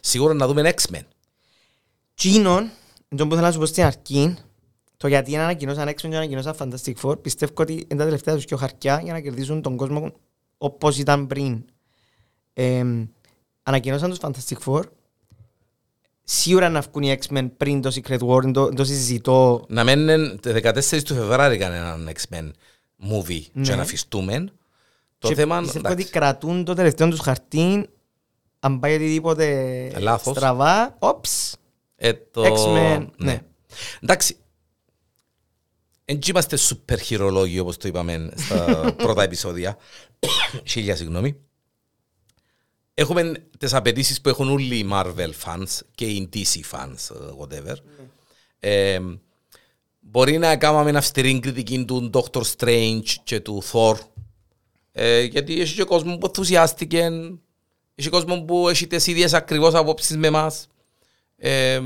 Speaker 2: Σίγουρα να δούμε X-Men.
Speaker 1: Τσίνον, τον που θέλω να σου πω στην αρχή, το γιατί ανακοινώσαν X-Men και ανακοινώσαν Fantastic Four, πιστεύω ότι είναι τα τελευταία τους και χαρτιά για να κερδίσουν τον κόσμο όπως ήταν πριν. Ε, ανακοινώσαν τους Fantastic Four, σίγουρα να βγουν οι X-Men πριν το Secret War, το, το συζητώ.
Speaker 2: Να μένουν 14 του Φεβράρι κανέναν X-Men movie
Speaker 1: Ναι.
Speaker 2: και να αφιστούμε. Το
Speaker 1: Και
Speaker 2: θέμα.
Speaker 1: πιστεύω ότι
Speaker 2: εντάξει.
Speaker 1: κρατούν το τελευταίο τους χαρτί, αν πάει οτιδήποτε
Speaker 2: Λάθος.
Speaker 1: στραβά, όψ,
Speaker 2: Ε, το...
Speaker 1: X-Men, ναι.
Speaker 2: Εντάξει. Δεν είμαστε σούπερ χειρολόγοι όπως το είπαμε στα πρώτα επεισόδια. Χίλια συγγνώμη. Έχουμε τις απαιτήσεις που έχουν όλοι οι Marvel fans και οι DC fans, ε, whatever. Ε, μπορεί να κάνουμε μια αυστηρή κριτική του Doctor Strange και του Thor. Ε, γιατί έχει και κόσμος που ενθουσιάστηκε, έχει κόσμος που έχει τις ίδιες ακριβώς απόψεις με εμάς. Ε,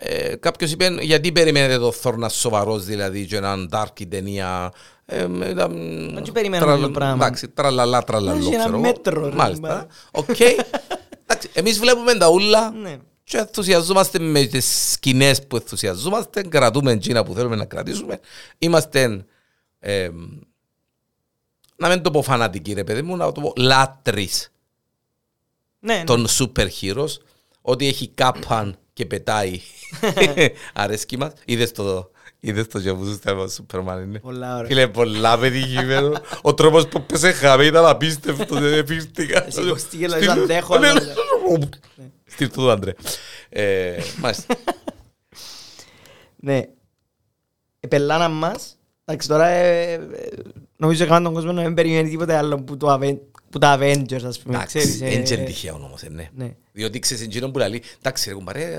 Speaker 2: ε, κάποιος είπε γιατί περιμένετε το Thor να είναι σοβαρός δηλαδή και έναν dark η ταινία ε, ήταν,
Speaker 1: Δεν τι περιμένουμε
Speaker 2: τραλα-
Speaker 1: το πράγμα.
Speaker 2: εντάξει, τραλαλά τραλαλό
Speaker 1: Έχει ένα
Speaker 2: ξέρω εγώ.
Speaker 1: μέτρο, ρε,
Speaker 2: μάλιστα
Speaker 1: μπα.
Speaker 2: οκ Εντάξει, εμείς βλέπουμε τα ούλα
Speaker 1: Ναι.
Speaker 2: και ενθουσιαζόμαστε με τις σκηνές που ενθουσιαζόμαστε κρατούμε εκείνα που θέλουμε να κρατήσουμε είμαστε ε, να μην το πω φανατικοί ρε παιδί μου να το πω λάτρεις
Speaker 1: Ναι, ναι.
Speaker 2: των super heroes ότι έχει κάπαν και πετάει αρέσκει μας είδες το είδες το και που σου στέλνω Σούπερμαν είναι
Speaker 1: Πολλά ωραία.
Speaker 2: Φίλε πολλά πετυχημένο ο τρόπος που πέσε χαμέ ήταν απίστευτο δεν πίστηκα
Speaker 1: Εσύ κοστίγε, δηλαδή, αντέχω,
Speaker 2: Ναι,
Speaker 1: αλλά-
Speaker 2: ναι. Στείλ του άντρε Ε, Μάλιστα
Speaker 1: Ναι. Επελάνα μας. Εντάξει, τώρα ε, ε, νομίζω έκαναν τον κόσμο να μην περιμένει τίποτε άλλο που, το Aven- που τα Avengers, ας πούμε.
Speaker 2: Εντάξει,
Speaker 1: ξέρεις, ε,
Speaker 2: δεν είναι
Speaker 1: ε,
Speaker 2: τυχαίο όμως, ε, ναι.
Speaker 1: Ναι.
Speaker 2: Διότι ξέρεις εκείνον που λέει, εντάξει ρε κουμπαρέ,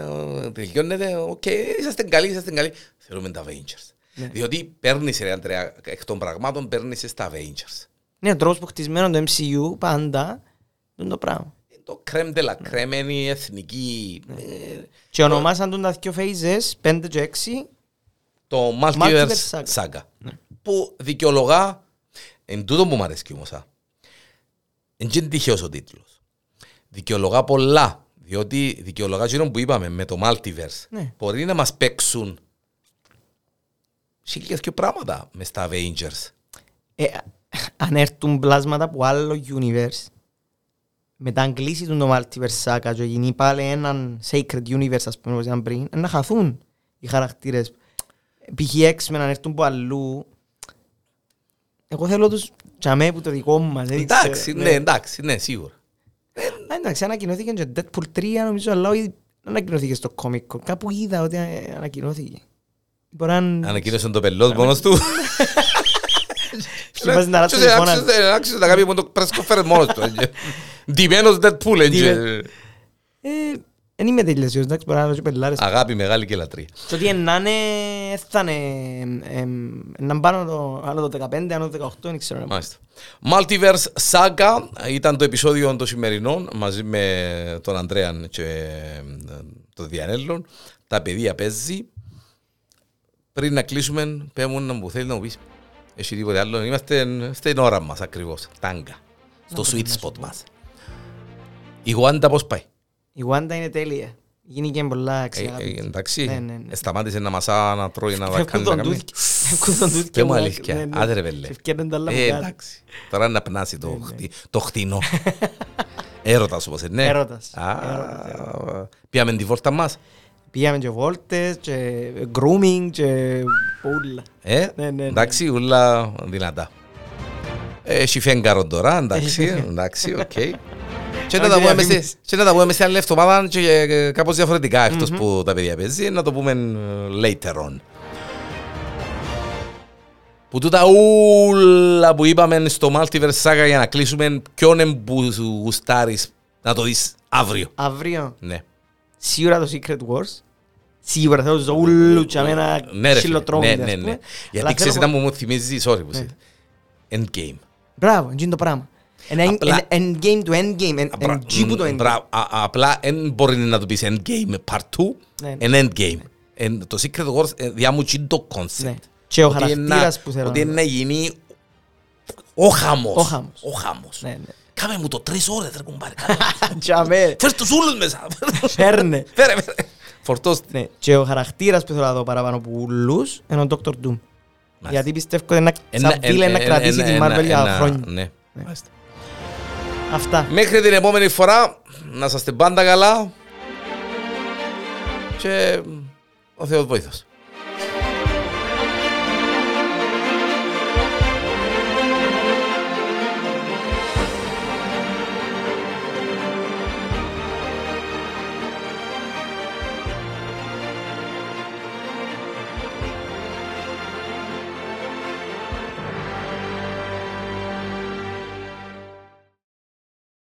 Speaker 2: ε, τελειώνεται, οκ, είσαστε καλοί, είσαστε καλοί. Θέλουμε τα Avengers.
Speaker 1: Ναι.
Speaker 2: Διότι παίρνεις ρε Αντρέα, εκ των πραγμάτων παίρνεις στα Avengers.
Speaker 1: Ναι, ο τρόπος που χτισμένο το MCU πάντα είναι το πράγμα.
Speaker 2: Είναι Το crème de la crème είναι η εθνική,
Speaker 1: Ναι.
Speaker 2: ε,
Speaker 1: Και ονομάσαν τον τα δύο phases, 5 και 6.
Speaker 2: το
Speaker 1: Multiverse
Speaker 2: Multiverse
Speaker 1: Saga.
Speaker 2: Saga. Που δικαιολογά, εν τούτο που μου αρέσει όμως, α. εν και είναι τυχαίος ο τίτλος. Δικαιολογά πολλά, διότι δικαιολογά εκείνο που είπαμε με το Multiverse.
Speaker 1: Ναι.
Speaker 2: Μπορεί να μας παίξουν χίλιες και πράγματα μες στα Avengers.
Speaker 1: Ε, αν έρθουν πλάσματα από άλλο universe, μετά αν κλείσει τον το Multiverse Saga και γίνει πάλι έναν Sacred Universe ας πούμε όπως ήταν πριν, να χαθούν οι χαρακτήρες. Π.χ. X-Men να έρθουν από αλλού. Εγώ θέλω τους τσαμέ που το δικό μας. δεν
Speaker 2: Εντάξει,
Speaker 1: ξέρω,
Speaker 2: ναι, εντάξει, ναι, σίγουρα.
Speaker 1: Α, Εντάξει, ανακοινώθηκε και Deadpool 3 νομίζω, αλλά όχι ανακοινώθηκε στο Comic Con. Κάπου είδα ότι ε, ανακοινώθηκε. Μπορεί να...
Speaker 2: Ανακοίνωσε το πελός μόνος του.
Speaker 1: Και βάζει να ράτσει
Speaker 2: Άξιζε-
Speaker 1: τηλεφώνα.
Speaker 2: άξιζε- Άξιζε να κάνει μόνο το press conference μόνος του. έτσι. Ντυμένος Deadpool. έτσι.
Speaker 1: Ε, Δεν είμαι τελειωσιός, εντάξει, μπορεί να δώσει πελάρες.
Speaker 2: Αγάπη μεγάλη και λατρεία.
Speaker 1: Και ότι να είναι, θα είναι, εμ, να πάνω το άλλο το 15, άλλο το 18, δεν ξέρω.
Speaker 2: Μάλιστα. Multiverse Saga ήταν το επεισόδιο των σημερινών μαζί με τον Ανδρέαν και ε, τον Διανέλλον. Τα παιδεία παίζει. Πριν να κλείσουμε, πέμουν να μου θέλεις να μου πεις. Έχει τίποτε άλλο. Είμαστε στην ώρα μας ακριβώς. Τάγκα. Στο sweet spot μας. Η Γουάντα πώς πάει;
Speaker 1: Η Wanda είναι τέλεια. Γίνηκε πολλά
Speaker 2: Ε,
Speaker 1: αξιάγαπη.
Speaker 2: ε, εντάξει.
Speaker 1: Ναι, ναι, ναι.
Speaker 2: Ε, Σταμάτησε να μασά, να τρώει, να
Speaker 1: Φεύγουν
Speaker 2: κάνει.
Speaker 1: τον
Speaker 2: να κάνει.
Speaker 1: τούτ- φεύγουν τον τούτ
Speaker 2: Πες
Speaker 1: και
Speaker 2: μου
Speaker 1: μου-
Speaker 2: αλήθεια.
Speaker 1: ναι, ναι.
Speaker 2: Άντε ρε βέλε.
Speaker 1: Και ευκαιρνούν τα άλλα
Speaker 2: Ε,
Speaker 1: μου κάτω.
Speaker 2: εντάξει. Τώρα να πνάσει το, χτι- το χτινό. Έρωτας όπως είναι. ναι.
Speaker 1: Έρωτας.
Speaker 2: Α,
Speaker 1: Έρωτας,
Speaker 2: Πήγαμε τη βόρτα μας.
Speaker 1: Πήγαμε και βόλτες και grooming και πουλα.
Speaker 2: Ε,
Speaker 1: Ναι, ναι, ναι.
Speaker 2: εντάξει, ούλα δυνατά. Έχει φέγγαρο τώρα, εντάξει,
Speaker 1: Έχει.
Speaker 2: εντάξει, οκ. Και να
Speaker 1: Άντε,
Speaker 2: τα πούμε
Speaker 1: διαφήμιση.
Speaker 2: σε- και να τα πούμε σε άλλη εβδομάδα και ε, κάπως διαφορετικά εκτός που τα παιδιά παίζει, να το πούμε ε, later on. Που τούτα ούλα που είπαμε στο Multiverse Saga για να κλείσουμε ποιον εμπου γουστάρεις να το δεις αύριο.
Speaker 1: Αύριο,
Speaker 2: Ναι.
Speaker 1: σίγουρα το Secret Wars. Σίγουρα θέλω το ούλου και αμένα
Speaker 2: Ναι ρε φίλε, ναι,
Speaker 1: ξυλοτρώμενε,
Speaker 2: ναι,
Speaker 1: ας
Speaker 2: ναι.
Speaker 1: πούμε.
Speaker 2: Γιατί
Speaker 1: Αλλά
Speaker 2: ξέρεις
Speaker 1: θέλω-
Speaker 2: να μου μου θυμίζει, sorry που
Speaker 1: Ναι.
Speaker 2: σε- Endgame.
Speaker 1: Μπράβο, είναι το πράγμα. Ένα
Speaker 2: Απλά-
Speaker 1: ένα endgame του endgame, εν-
Speaker 2: Μπρα-
Speaker 1: εν τζι που το
Speaker 2: μ,
Speaker 1: endgame.
Speaker 2: μπρα- α- Απλά δεν μπορεί να το πεις endgame part 2,
Speaker 1: Ναι,
Speaker 2: εν endgame. Εν- Το Secret Wars ε, διά μου είναι το
Speaker 1: Ναι.
Speaker 2: concept.
Speaker 1: Και ο
Speaker 2: Ότι είναι να-
Speaker 1: χαρακτήρας που θέλω
Speaker 2: Ότι
Speaker 1: να
Speaker 2: είναι να γίνει ο χαμός.
Speaker 1: Ο χαμός.
Speaker 2: Ο χαμός.
Speaker 1: Ναι, ναι.
Speaker 2: Κάμε μου το τρεις ώρες ρε κουμπάρε. κάμε.
Speaker 1: Τζαμέ,
Speaker 2: Φέρ τους ούλους μέσα.
Speaker 1: φέρνε.
Speaker 2: Φέρε, φέρε. Φορτώστε.
Speaker 1: Ναι, και ο χαρακτήρας που θέλω να δω παραπάνω από ούλους είναι ο Dr. Doom. Γιατί πιστεύω ότι είναι
Speaker 2: Ένα-
Speaker 1: σαν βίλε να
Speaker 2: ένα-
Speaker 1: κρατήσει
Speaker 2: ένα-
Speaker 1: την Marvel
Speaker 2: ένα-
Speaker 1: για
Speaker 2: ένα-
Speaker 1: χρόνια.
Speaker 2: Ναι. Μάλιστα.
Speaker 1: Αυτά.
Speaker 2: Μέχρι την επόμενη φορά, να είστε πάντα καλά και ο Θεός βοήθος.